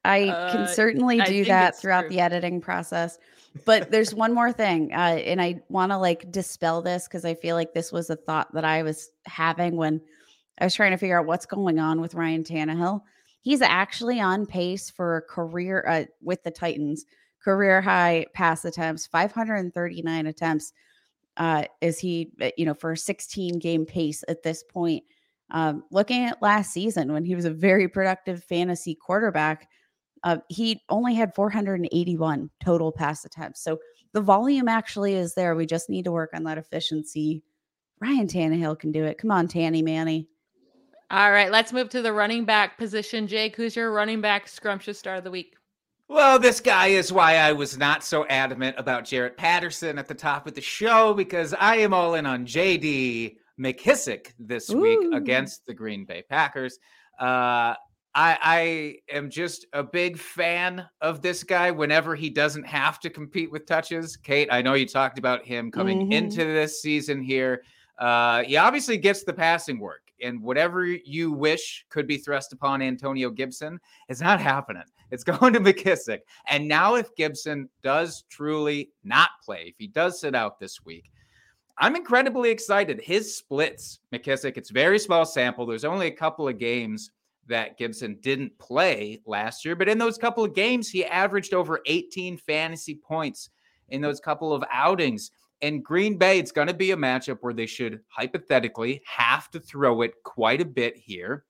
I Uh, can certainly I do think that throughout true. the editing process. But there's one more thing, uh, and I want to like dispel this because I feel like this was a thought that I was having when I was trying to figure out what's going on with Ryan Tannehill. He's actually on pace for a career uh, with the Titans, career high pass attempts, 539 attempts. Uh, is he, uh, you know, for a 16 game pace at this point? Um, looking at last season when he was a very productive fantasy quarterback, uh, he only had 481 total pass attempts. So the volume actually is there. We just need to work on that efficiency. Ryan Tannehill can do it. Come on, Tanny Manny. All right, let's move to the running back position. Jake, who's your running back scrumptious star of the week? Well, this guy is why I was not so adamant about Jaret Patterson at the top of the show because I am all in on JD McKissic this week against the Green Bay Packers. Uh, I, I am just a big fan of this guy whenever he doesn't have to compete with touches. Kate, I know you talked about him coming Mhm. into this season here. Uh, he obviously gets the passing work, and whatever you wish could be thrust upon Antonio Gibson is not happening. It's going to McKissic. And now, if Gibson does truly not play, if he does sit out this week, I'm incredibly excited. His splits, McKissic, it's very small sample. There's only a couple of games that Gibson didn't play last year, but in those couple of games, he averaged over 18 fantasy points in those couple of outings. And Green Bay, it's going to be a matchup where they should hypothetically have to throw it quite a bit here.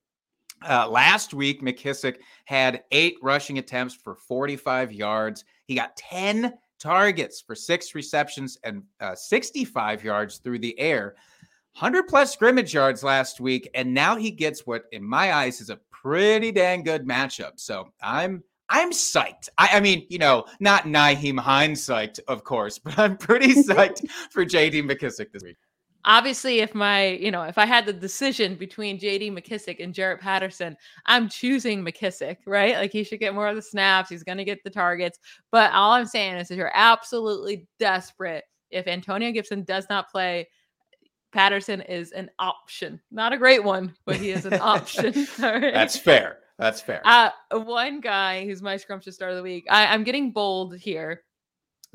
Uh, last week, McKissic had eight rushing attempts for 45 yards. He got 10 targets for six receptions and uh, 65 yards through the air. 100 plus scrimmage yards last week, and now he gets what, in my eyes, is a pretty dang good matchup. So I'm I'm psyched. I, I mean, you know, not Nyheim Hines psyched, of course, but I'm pretty psyched for JD McKissic this week. Obviously, if my, you know, if I had the decision between JD McKissic and Jaret Patterson, I'm choosing McKissic, right? Like he should get more of the snaps. He's going to get the targets. But all I'm saying is, if you're absolutely desperate, if Antonio Gibson does not play, Patterson is an option. Not a great one, but he is an option. Right. That's fair. That's fair. Uh, one guy who's my scrumptious start of the week. I, I'm getting bold here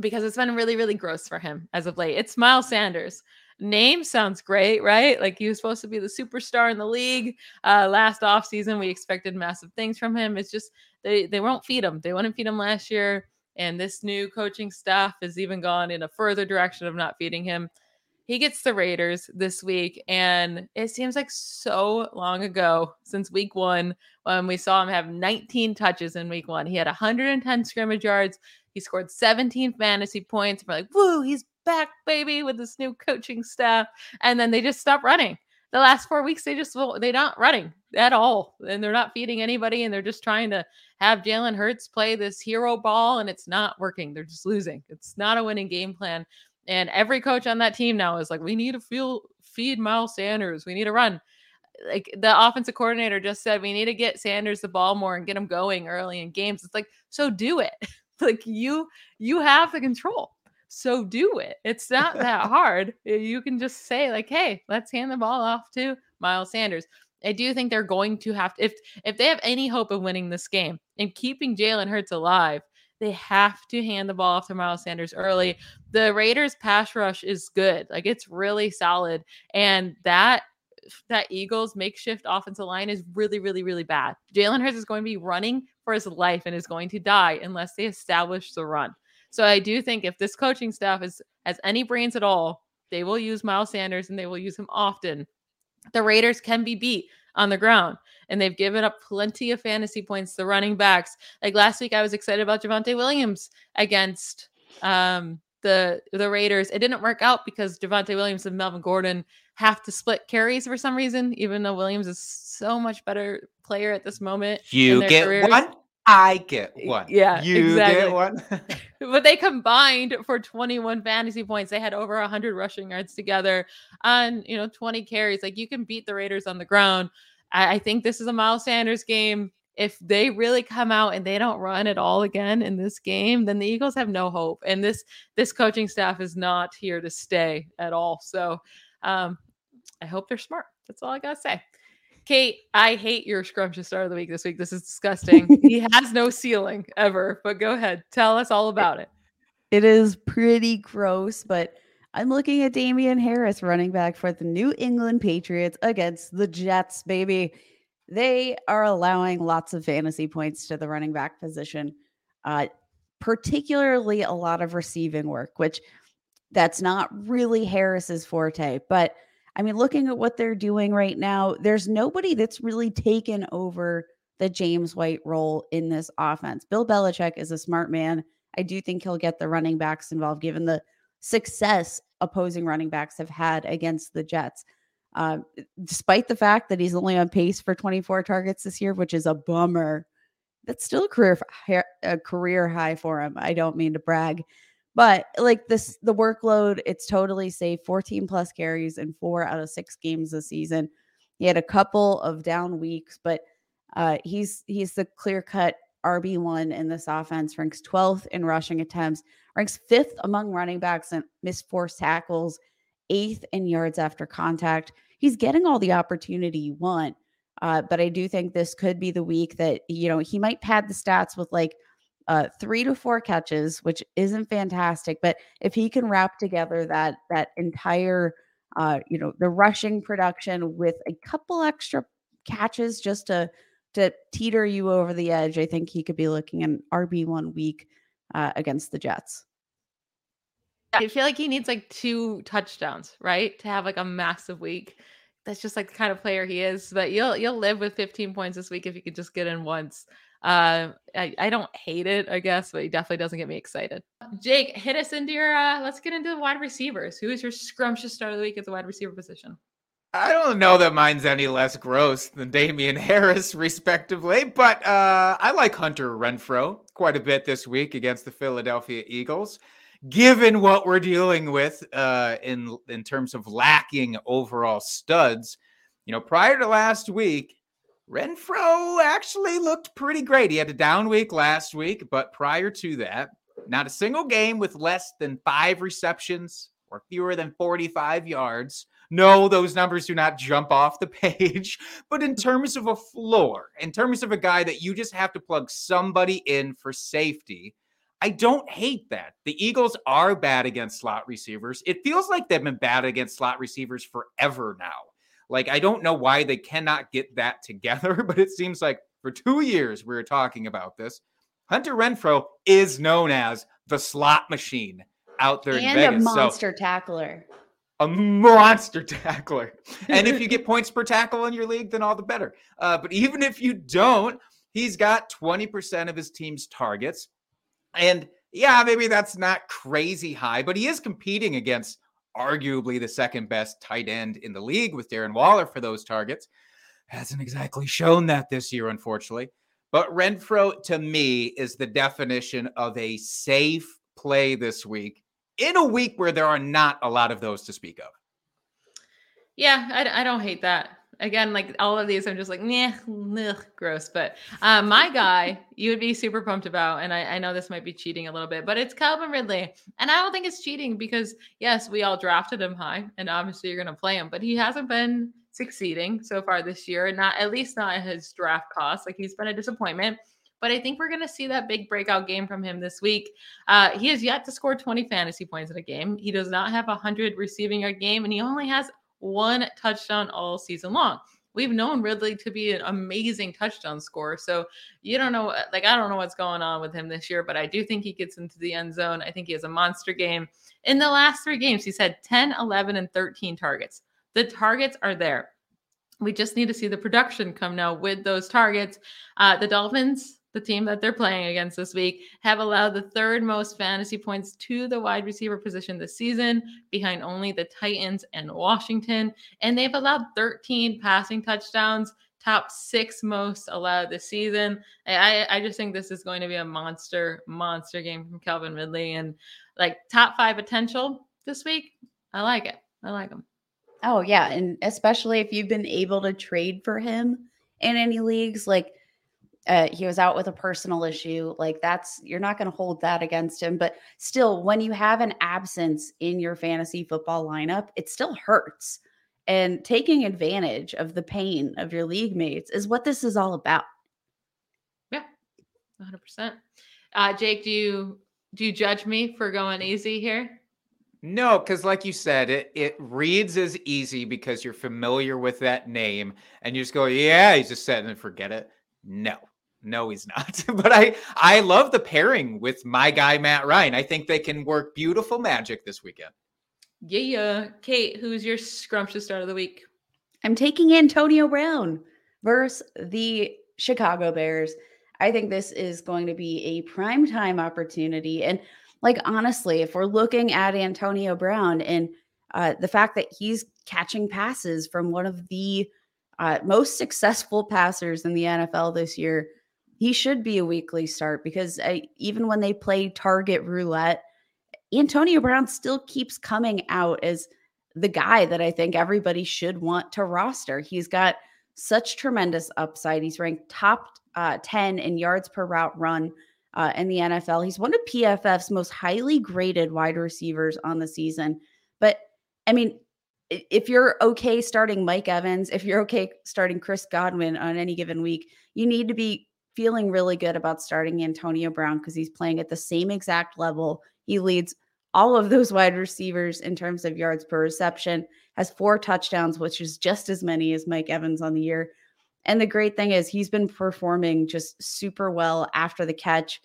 because it's been really, really gross for him as of late. It's Miles Sanders. Name sounds great, right? Like he was supposed to be the superstar in the league. Uh, last offseason, we expected massive things from him. It's just they they won't feed him. They wouldn't feed him last year, and this new coaching staff has even gone in a further direction of not feeding him. He gets the Raiders this week, and it seems like so long ago since week one when we saw him have 19 touches in week one. He had 110 scrimmage yards. He scored 17 fantasy points. We're like, woo, he's back, baby, with this new coaching staff. And then they just stopped running. The last four weeks, they just they're not running at all, and they're not feeding anybody, and they're just trying to have Jalen Hurts play this hero ball, and it's not working. They're just losing. It's not a winning game plan. And every coach on that team now is like, we need to feel feed Miles Sanders. We need to run. Like the offensive coordinator just said, we need to get Sanders the ball more and get him going early in games. It's like, so do it. like you, you have the control. So do it. It's not that hard. You can just say, like, hey, let's hand the ball off to Miles Sanders. I do think they're going to have to, if if they have any hope of winning this game and keeping Jalen Hurts alive, they have to hand the ball off to Miles Sanders early. The Raiders pass rush is good. Like it's really solid. And that that Eagles makeshift offensive line is really, really, really bad. Jalen Hurts is going to be running for his life and is going to die unless they establish the run. So I do think if this coaching staff is has any brains at all, they will use Miles Sanders and they will use him often. The Raiders can be beat on the ground, and they've given up plenty of fantasy points to the running backs. Like last week, I was excited about Javonte Williams against um, the the Raiders. It didn't work out because Javonte Williams and Melvin Gordon have to split carries for some reason, even though Williams is so much better player at this moment. You get careers. one, I get one. Yeah, you exactly. get one. but they combined for 21 fantasy points. They had over 100 rushing yards together on, you know, 20 carries. Like you can beat the Raiders on the ground. I, I think this is a Miles Sanders game. If they really come out and they don't run at all again in this game, then the Eagles have no hope. And this this coaching staff is not here to stay at all. So um, I hope they're smart. That's all I gotta say. Kate, I hate your scrumptious start of the week this week. This is disgusting. he has no ceiling ever, but go ahead. Tell us all about it. It is pretty gross, but I'm looking at Damien Harris running back for the New England Patriots against the Jets, baby. They are allowing lots of fantasy points to the running back position, uh, particularly a lot of receiving work, which that's not really Harris's forte. But I mean, looking at what they're doing right now, there's nobody that's really taken over the James White role in this offense. Bill Belichick is a smart man. I do think he'll get the running backs involved given the success opposing running backs have had against the Jets. Uh, despite the fact that he's only on pace for 24 targets this year, which is a bummer, that's still a career a career high for him. I don't mean to brag, but like this, the workload, it's totally safe. 14 plus carries in four out of six games this season. He had a couple of down weeks, but uh, he's he's the clear cut RB one in this offense. Ranks 12th in rushing attempts. Ranks fifth among running backs and missed forced tackles. Eighth in yards after contact. He's getting all the opportunity you want. Uh, but I do think this could be the week that you know he might pad the stats with like uh, three to four catches, which isn't fantastic. But if he can wrap together that that entire, uh, you know, the rushing production with a couple extra catches just to to teeter you over the edge, I think he could be looking an RB one week uh, against the Jets. I feel like he needs like two touchdowns, right, to have like a massive week. That's just like the kind of player he is. But you'll you'll live with 15 points this week if you could just get in once. Uh, I, I don't hate it, I guess, but he definitely doesn't get me excited. Jake, hit us into your. Uh, let's get into the wide receivers. Who is your scrumptious start of the week at the wide receiver position? I don't know that mine's any less gross than Damien Harris, respectively, but uh, I like Hunter Renfrow quite a bit this week against the Philadelphia Eagles. Given what we're dealing with uh, in in terms of lacking overall studs, you know, prior to last week, Renfrow actually looked pretty great. He had a down week last week, but prior to that, not a single game with less than five receptions or fewer than 45 yards. No, those numbers do not jump off the page. But in terms of a floor, in terms of a guy that you just have to plug somebody in for safety, I don't hate that. The Eagles are bad against slot receivers. It feels like they've been bad against slot receivers forever now. Like, I don't know why they cannot get that together, but it seems like for two years we were talking about this. Hunter Renfrow is known as the slot machine out there and in Vegas. a monster so, tackler. A monster tackler. And if you get points per tackle in your league, then all the better. Uh, but even if you don't, he's got 20% of his team's targets. And yeah, maybe that's not crazy high, but he is competing against arguably the second best tight end in the league with Darren Waller for those targets. Hasn't exactly shown that this year, unfortunately. But Renfrow, to me, is the definition of a safe play this week in a week where there are not a lot of those to speak of. Yeah, I, I don't hate that again, like all of these, I'm just like, nah, ugh, gross. But uh, my guy, you would be super pumped about, and I, I, know this might be cheating a little bit, but it's Calvin Ridley. And I don't think it's cheating because, yes, we all drafted him high, and obviously you're going to play him, but he hasn't been succeeding so far this year, and not at least not at his draft cost. Like he's been a disappointment. But I think we're going to see that big breakout game from him this week. Uh, he has yet to score 20 fantasy points in a game. He does not have a 100 receiving yard game, and he only has one touchdown all season long. We've known Ridley to be an amazing touchdown scorer. So you don't know, like, I don't know what's going on with him this year, but I do think he gets into the end zone. I think he has a monster game. In the last three games, he's had 10, 11, and 13 targets. The targets are there. We just need to see the production come now with those targets. Uh, the Dolphins the team that they're playing against this week, have allowed the third most fantasy points to the wide receiver position this season, behind only the Titans and Washington. And they've allowed 13 passing touchdowns, top six most allowed this season. I, I just think this is going to be a monster, monster game from Calvin Ridley and like top five potential this week. I like it. I like him. Oh, yeah. And especially if you've been able to trade for him in any leagues, like uh, he was out with a personal issue like that's you're not going to hold that against him but still when you have an absence in your fantasy football lineup it still hurts and taking advantage of the pain of your league mates is what this is all about. Yeah, 100%. Uh, Jake, do you do you judge me for going easy here? No, because like you said, it it reads as easy because you're familiar with that name, and you just go, "Yeah, he's just setting and forget it." No, no, he's not. but I I love the pairing with my guy Matt Ryan. I think they can work beautiful magic this weekend. Yeah, yeah. Kate, who's your scrumptious start of the week? I'm taking Antonio Brown versus the Chicago Bears. I think this is going to be a prime time opportunity. And like honestly, if we're looking at Antonio Brown and uh, the fact that he's catching passes from one of the uh, most successful passers in the NFL this year, he should be a weekly start because I, uh, even when they play target roulette, Antonio Brown still keeps coming out as the guy that I think everybody should want to roster. He's got such tremendous upside. He's ranked top uh, 10 in yards per route run uh, in the NFL. He's one of PFF's most highly graded wide receivers on the season. But I mean, if you're okay starting Mike Evans, if you're okay starting Chris Godwin on any given week, you need to be feeling really good about starting Antonio Brown because he's playing at the same exact level. He leads all of those wide receivers in terms of yards per reception, has four touchdowns, which is just as many as Mike Evans on the year. And the great thing is he's been performing just super well after the catch.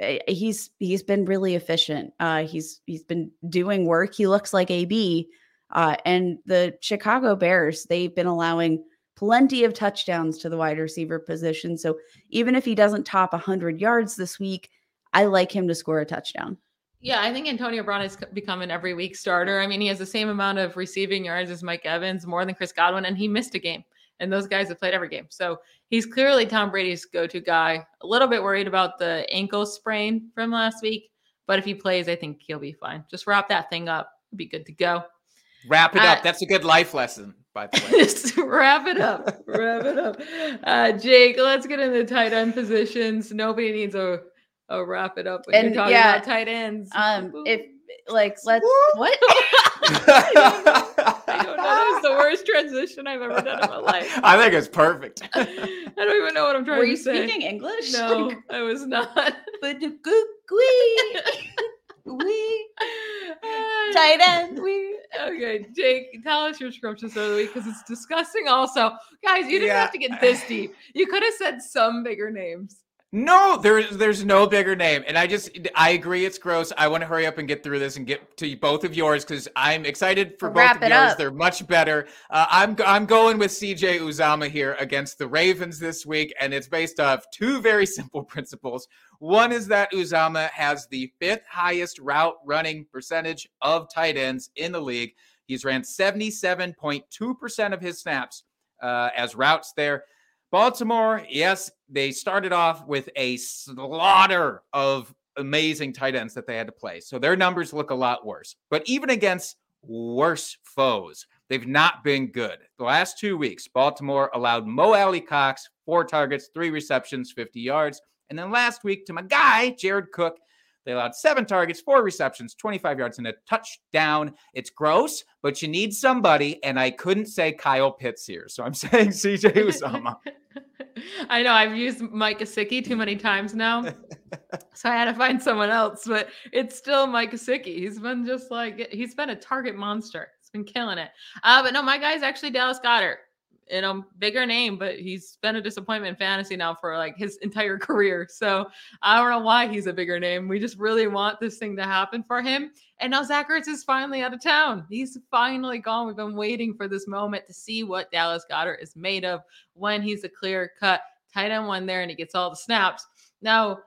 Eh, he's he's been really efficient. Uh, he's he's been doing work. He looks like AB. Uh, and the Chicago Bears, they've been allowing plenty of touchdowns to the wide receiver position. So even if he doesn't top 100 yards this week, I like him to score a touchdown. Yeah, I think Antonio Brown has become an every week starter. I mean, he has the same amount of receiving yards as Mike Evans, more than Chris Godwin, and he missed a game and those guys have played every game. So he's clearly Tom Brady's go-to guy. A little bit worried about the ankle sprain from last week, but if he plays, I think he'll be fine. Just wrap that thing up, be good to go. Wrap it uh, up. That's a good life lesson, by the way. Just wrap it up. wrap it up. Uh, Jake, let's get into tight end positions. Nobody needs a a wrap it up when and, you're talking yeah, about tight ends. Um, if like let's what? I don't know. That was the worst transition I've ever done in my life. I think it's perfect. I don't even know what I'm trying Were to say. Were you speaking English? No, I was not. But the we we tight end we. Okay, Jake, tell us your scrumptious of the week because it's disgusting. Also, guys, you didn't yeah. have to get this deep. You could have said some bigger names. No, there's there's no bigger name, and I just I agree it's gross. I want to hurry up and get through this and get to both of yours because I'm excited for both of yours. Up. They're much better. Uh, I'm I'm going with CJ Uzomah here against the Ravens this week, and it's based off two very simple principles. One is that Uzama has the fifth highest route running percentage of tight ends in the league. He's ran 77.2% of his snaps uh, as routes there. Baltimore, yes, they started off with a slaughter of amazing tight ends that they had to play. So their numbers look a lot worse. But even against worse foes, they've not been good. The last two weeks, Baltimore allowed Mo Alie-Cox four targets, three receptions, 50 yards. And then last week to my guy, Jared Cook, they allowed seven targets, four receptions, 25 yards, and a touchdown. It's gross, but you need somebody. And I couldn't say Kyle Pitts here. So I'm saying CJ Uzomah. I know I've used Mike Gesicki too many times now. so I had to find someone else, but it's still Mike Gesicki. He's been just like, he's been a target monster. He's been killing it. Uh, but no, my guy's actually Dallas Goedert you know, bigger name, but he's been a disappointment in fantasy now for like his entire career. So I don't know why he's a bigger name. We just really want this thing to happen for him. And now Zach Ertz is finally out of town. He's finally gone. We've been waiting for this moment to see what Dallas Goedert is made of when he's a clear cut tight end one there and he gets all the snaps. Now,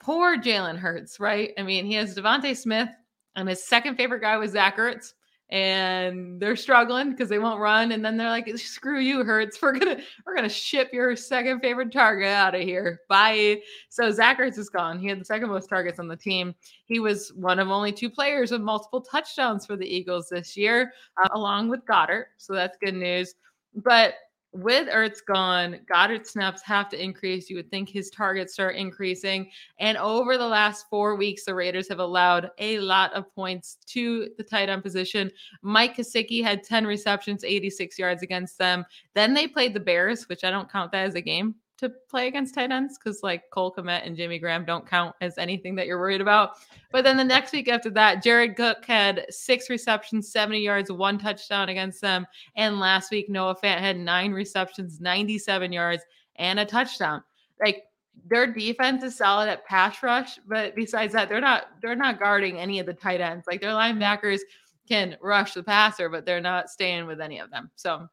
poor Jalen Hurts, right? I mean, he has DeVonta Smith, and his second favorite guy was Zach Ertz and they're struggling because they won't run and then they're like screw you hurts we're gonna we're gonna ship your second favorite target out of here. Bye. So zach ertz is gone. He had the second most targets on the team. He was one of only two players with multiple touchdowns for the eagles this year uh, along with Goedert. so that's good news. But with Ertz gone, Goedert snaps have to increase. You would think his targets start increasing. And over the last four weeks, the Raiders have allowed a lot of points to the tight end position. Mike Gesicki had 10 receptions, 86 yards against them. Then they played the Bears, which I don't count that as a game to play against tight ends because like Cole Kmet and Jimmy Graham don't count as anything that you're worried about. But then the next week after that, Jared Cook had six receptions, 70 yards, one touchdown against them. And last week, Noah Fant had nine receptions, 97 yards, and a touchdown. Like their defense is solid at pass rush, but besides that, they're not they're not guarding any of the tight ends. Like their linebackers can rush the passer, but they're not staying with any of them. So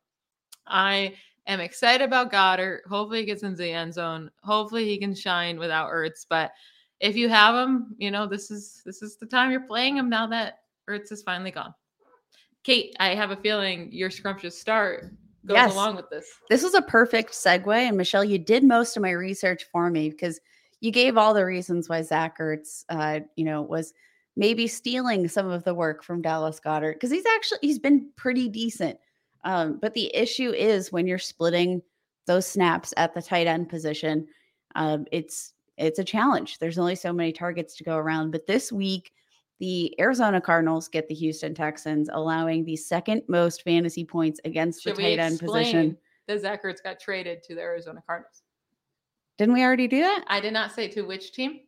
I am excited about Goedert. Hopefully he gets into the end zone. Hopefully he can shine without Ertz. But if you have him, you know, this is this is the time you're playing him now that Ertz is finally gone. Kate, I have a feeling your scrumptious start goes yes. along with this. This was a perfect segue. And Michelle, you did most of my research for me because you gave all the reasons why Zach Ertz, uh, you know, was maybe stealing some of the work from Dallas Goedert because he's actually he's been pretty decent. Um, but the issue is when you're splitting those snaps at the tight end position, um, it's it's a challenge. There's only so many targets to go around. But this week, the Arizona Cardinals get the Houston Texans, allowing the second most fantasy points against Should the tight end position. That Zach Ertz got traded to the Arizona Cardinals. Didn't we already do that? I did not say to which team.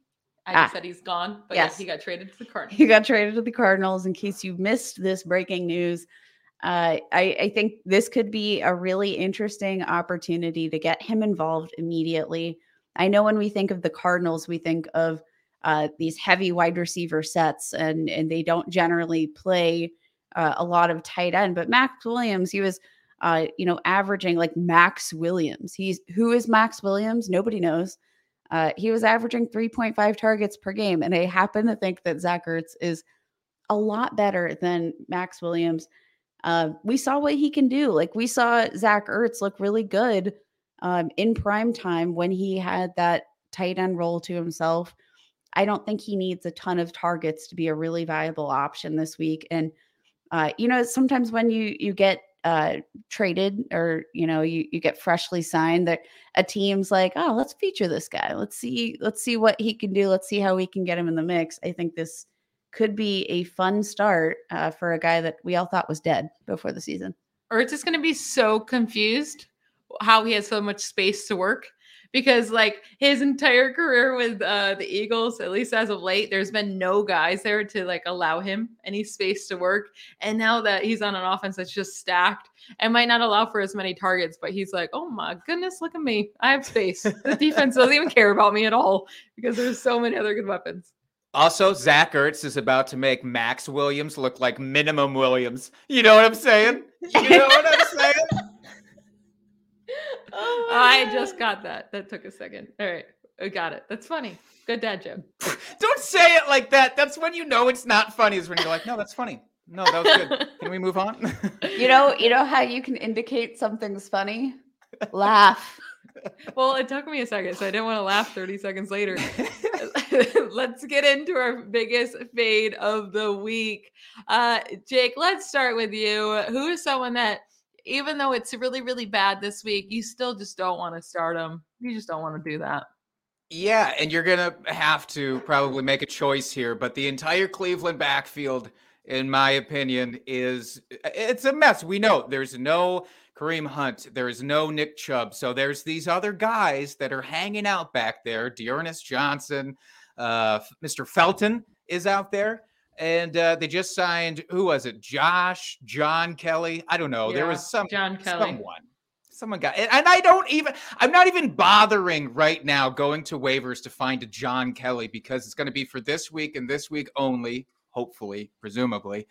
I just ah, said he's gone, but yes. yes, he got traded to the Cardinals. He got traded to the Cardinals. In case you missed this breaking news, uh, I, I think this could be a really interesting opportunity to get him involved immediately. I know when we think of the Cardinals, we think of uh, these heavy wide receiver sets, and and they don't generally play uh, a lot of tight end. But Maxx Williams, he was, uh, you know, averaging like Maxx Williams. He's who is Maxx Williams? Nobody knows. Uh, he was averaging 3.5 targets per game, and I happen to think that Zach Ertz is a lot better than Maxx Williams. Uh, we saw what he can do. Like we saw Zach Ertz look really good um, in prime time when he had that tight end role to himself. I don't think he needs a ton of targets to be a really viable option this week. And uh, you know, sometimes when you you get uh, traded or you know you you get freshly signed, that a team's like, oh, let's feature this guy. Let's see let's see what he can do. Let's see how we can get him in the mix. I think this could be a fun start uh, for a guy that we all thought was dead before the season. Or it's just going to be so confused how he has so much space to work because like his entire career with uh, the Eagles, at least as of late, there's been no guys there to like allow him any space to work. And now that he's on an offense that's just stacked and might not allow for as many targets, but he's like, oh my goodness, look at me, I have space. The defense doesn't even care about me at all because there's so many other good weapons. Also, Zach Ertz is about to make Maxx Williams look like minimum Williams. You know what I'm saying? You know what I'm saying? oh I just got that. That took a second. All right. I got it. That's funny. Good dad Jim. Don't say it like that. That's when you know it's not funny, is when you're like, no, that's funny. No, that was good. Can we move on? you know, you know how you can indicate something's funny? Laugh well, it took me a second, so I didn't want to laugh 30 seconds later. let's get into our biggest fade of the week. Uh, Jake, let's start with you. Who is someone that, even though it's really, really bad this week, you still just don't want to start them? You just don't want to do that. Yeah, and you're going to have to probably make a choice here, but the entire Cleveland backfield in my opinion is it's a mess. We know there's no Kareem Hunt. There is no Nick Chubb. So there's these other guys that are hanging out back there. D'Ernest Johnson, uh, Mr. Felton is out there. And uh, they just signed, who was it? Josh, John Kelly. I don't know. Yeah, there was some John Kelly. Someone. Someone got it. and I don't even I'm not even bothering right now going to waivers to find a John Kelly because it's going to be for this week and this week only, hopefully, presumably.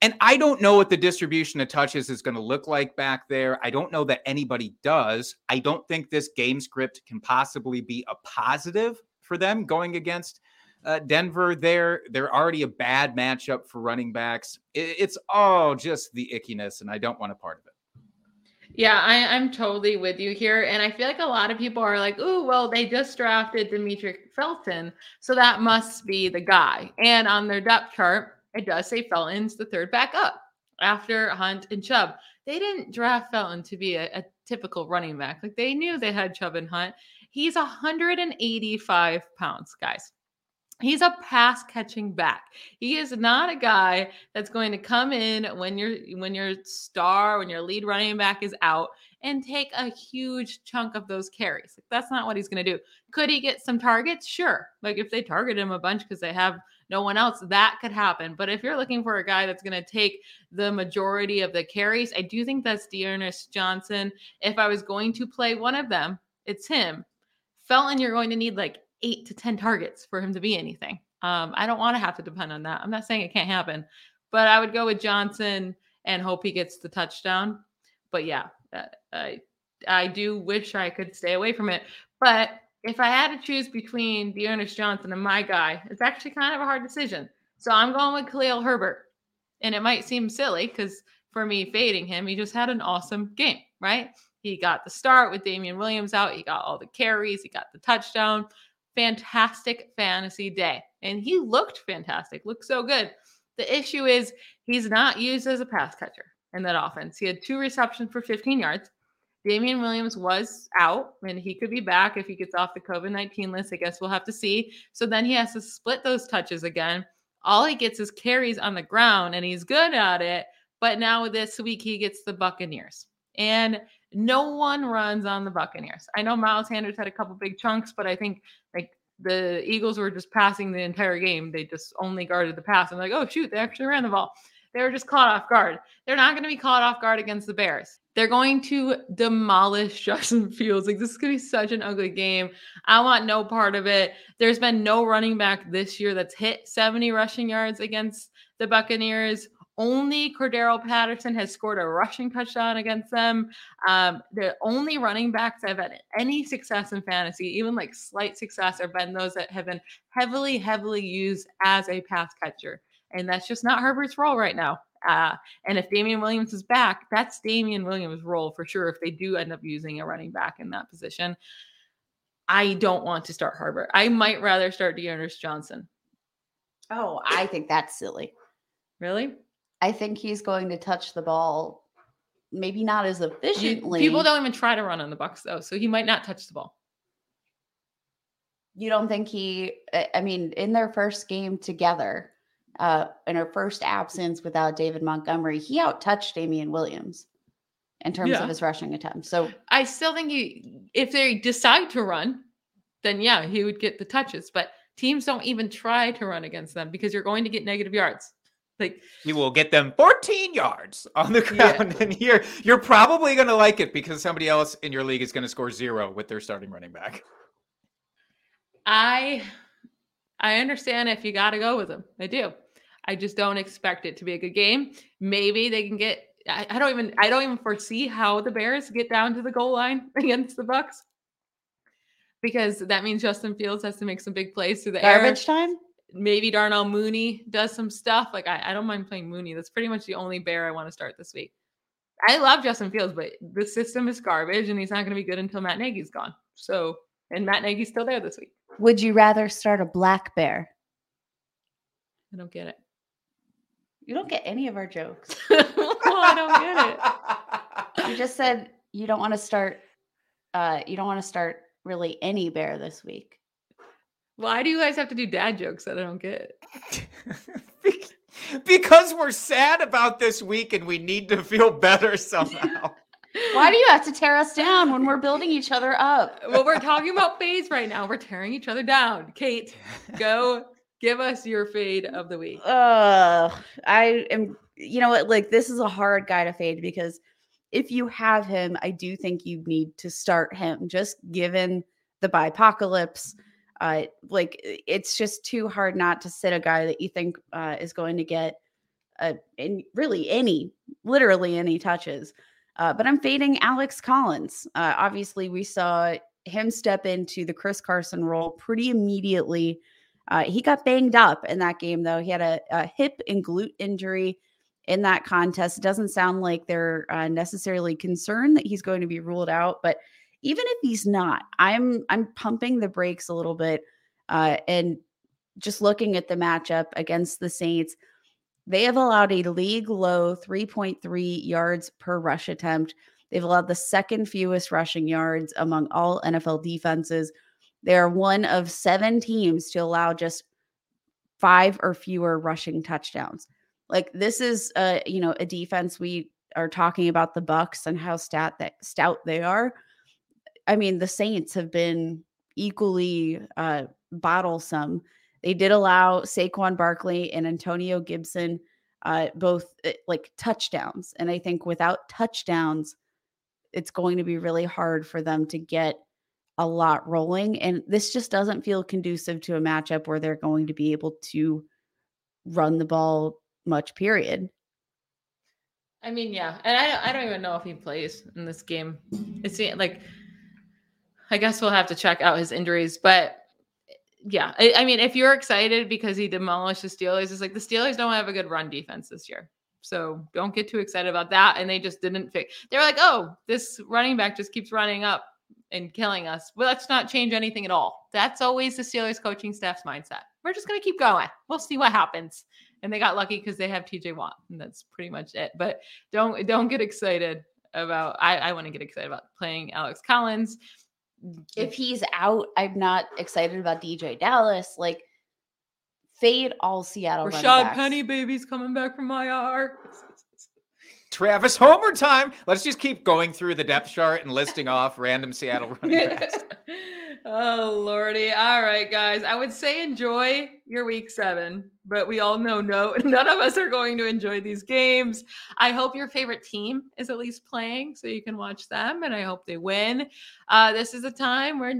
And I don't know what the distribution of touches is going to look like back there. I don't know that anybody does. I don't think this game script can possibly be a positive for them going against uh, Denver. They're they're already a bad matchup for running backs. It, it's all just the ickiness, and I don't want a part of it. Yeah, I, am totally with you here. And I feel like a lot of people are like, oh, well, they just drafted Demetric Felton. So that must be the guy. And on their depth chart, it does say Felton's the third back up after Hunt and Chubb. they didn't draft Felton to be a, a typical running back. Like they knew they had Chubb and Hunt. He's 185 pounds, guys. He's a pass catching back. He is not a guy that's going to come in when your when your star, when your lead running back is out and take a huge chunk of those carries. Like, that's not what he's going to do. Could he get some targets? Sure. Like if they target him a bunch because they have no one else, that could happen. But if you're looking for a guy that's going to take the majority of the carries, I do think that's D'Ernest Johnson. If I was going to play one of them, it's him. Felton, you're going to need like eight to 10 targets for him to be anything. Um, I don't want to have to depend on that. I'm not saying it can't happen, but I would go with Johnson and hope he gets the touchdown. But yeah, uh, I, I do wish I could stay away from it. But if I had to choose between D'Ernest Johnson and my guy, it's actually kind of a hard decision. So I'm going with Khalil Herbert. And it might seem silly because for me fading him, he just had an awesome game, right? He got the start with Damien Williams out. He got all the carries. He got the touchdown fantastic fantasy day. And he looked fantastic, looked so good. The issue is he's not used as a pass catcher in that offense. He had two receptions for 15 yards. Damien Williams was out and he could be back if he gets off the COVID 19 list. I guess we'll have to see. So then he has to split those touches again. All he gets is carries on the ground and he's good at it. But now this week he gets the Buccaneers. And no one runs on the Buccaneers. I know Miles Sanders had a couple big chunks, but I think like the Eagles were just passing the entire game. They just only guarded the pass. I'm like, oh shoot, they actually ran the ball. They were just caught off guard. They're not going to be caught off guard against the Bears. They're going to demolish Justin Fields. Like this is going to be such an ugly game. I want no part of it. There's been no running back this year that's hit 70 rushing yards against the Buccaneers only Cordarrelle Patterson has scored a rushing touchdown against them. Um, the only running backs that have had any success in fantasy, even like slight success, have been those that have been heavily, heavily used as a pass catcher. And that's just not Herbert's role right now. Uh, and if Damien Williams is back, that's Damien Williams' role for sure. If they do end up using a running back in that position, I don't want to start Herbert. I might rather start D'Ernest Johnson. Oh, I think that's silly. Really? I think he's going to touch the ball, maybe not as efficiently. People don't even try to run on the Bucs though, so he might not touch the ball. You don't think he? I mean, in their first game together, uh, in her first absence without David Montgomery, he out touched Damien Williams in terms yeah. of his rushing attempts. So I still think he, if they decide to run, then yeah, he would get the touches. But teams don't even try to run against them because you're going to get negative yards. Like you will get them 14 yards on the ground, yeah. and here you're probably going to like it because somebody else in your league is going to score zero with their starting running back. I I understand if you got to go with them. I do. I just don't expect it to be a good game. Maybe they can get. I, I don't even. I don't even foresee how the Bears get down to the goal line against the Bucs because that means Justin Fields has to make some big plays through the garbage air. time maybe Darnell Mooney does some stuff. Like I, I don't mind playing Mooney. That's pretty much the only bear I want to start this week. I love Justin Fields, but the system is garbage and he's not going to be good until Matt Nagy's gone. So, and Matt Nagy's still there this week. Would you rather start a black bear? I don't get it. You don't get any of our jokes. well, I don't get it. You just said you don't want to start uh you don't want to start really any bear this week. Why do you guys have to do dad jokes that I don't get? because we're sad about this week and we need to feel better somehow. Why do you have to tear us down when we're building each other up? Well, we're talking about fades right now. We're tearing each other down. Kate, go give us your fade of the week. Uh, I am, you know what? Like, this is a hard guy to fade because if you have him, I do think you need to start him just given the bipocalypse uh, like it's just too hard not to sit a guy that you think uh, is going to get uh, in really any, literally any touches. Uh, but I'm fading Alex Collins. Uh, obviously, we saw him step into the Chris Carson role pretty immediately. Uh, he got banged up in that game, though. He had a, a hip and glute injury in that contest. It doesn't sound like they're uh, necessarily concerned that he's going to be ruled out, but even if he's not, I'm I'm pumping the brakes a little bit uh, and just looking at the matchup against the Saints. They have allowed a league low 3.3 yards per rush attempt. They've allowed the second fewest rushing yards among all NFL defenses. They are one of seven teams to allow just five or fewer rushing touchdowns. Like this is a you know a defense we are talking about the Bucs and how stat that stout they are. I mean, the Saints have been equally uh, battlesome. They did allow Saquon Barkley and Antonio Gibson uh, both uh, like touchdowns, and I think without touchdowns, it's going to be really hard for them to get a lot rolling. And this just doesn't feel conducive to a matchup where they're going to be able to run the ball much, period. I mean, yeah. And I, I don't even know if he plays in this game. It's like, I guess we'll have to check out his injuries. But yeah, I, I mean, if you're excited because he demolished the Steelers, it's like the Steelers don't have a good run defense this year. So don't get too excited about that. And they just didn't fix. They're like, oh, this running back just keeps running up and killing us. Well, let's not change anything at all. That's always the Steelers coaching staff's mindset. We're just going to keep going. We'll see what happens. And they got lucky because they have TJ Watt, and that's pretty much it. But don't don't get excited about. I I want to get excited about playing Alex Collins. If mm-hmm. he's out, I'm not excited about DJ Dallas. Like fade all Seattle. Rashaad Penny, baby's coming back from IR. Travis Homer time. Let's just keep going through the depth chart and listing off random Seattle running backs. oh lordy! All right, guys. I would say enjoy your week seven, but we all know no, none of us are going to enjoy these games. I hope your favorite team is at least playing, so you can watch them, and I hope they win. Uh, this is a time where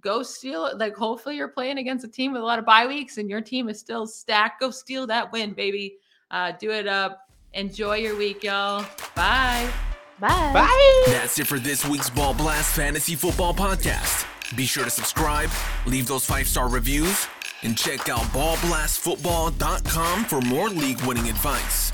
go steal. Like hopefully you're playing against a team with a lot of bye weeks, and your team is still stacked. Go steal that win, baby. Uh, do it up Enjoy your week, y'all. Bye. Bye. Bye. That's it for this week's Ball Blast Fantasy Football Podcast. Be sure to subscribe, leave those five star reviews, and check out ballblastfootball.com for more league winning advice.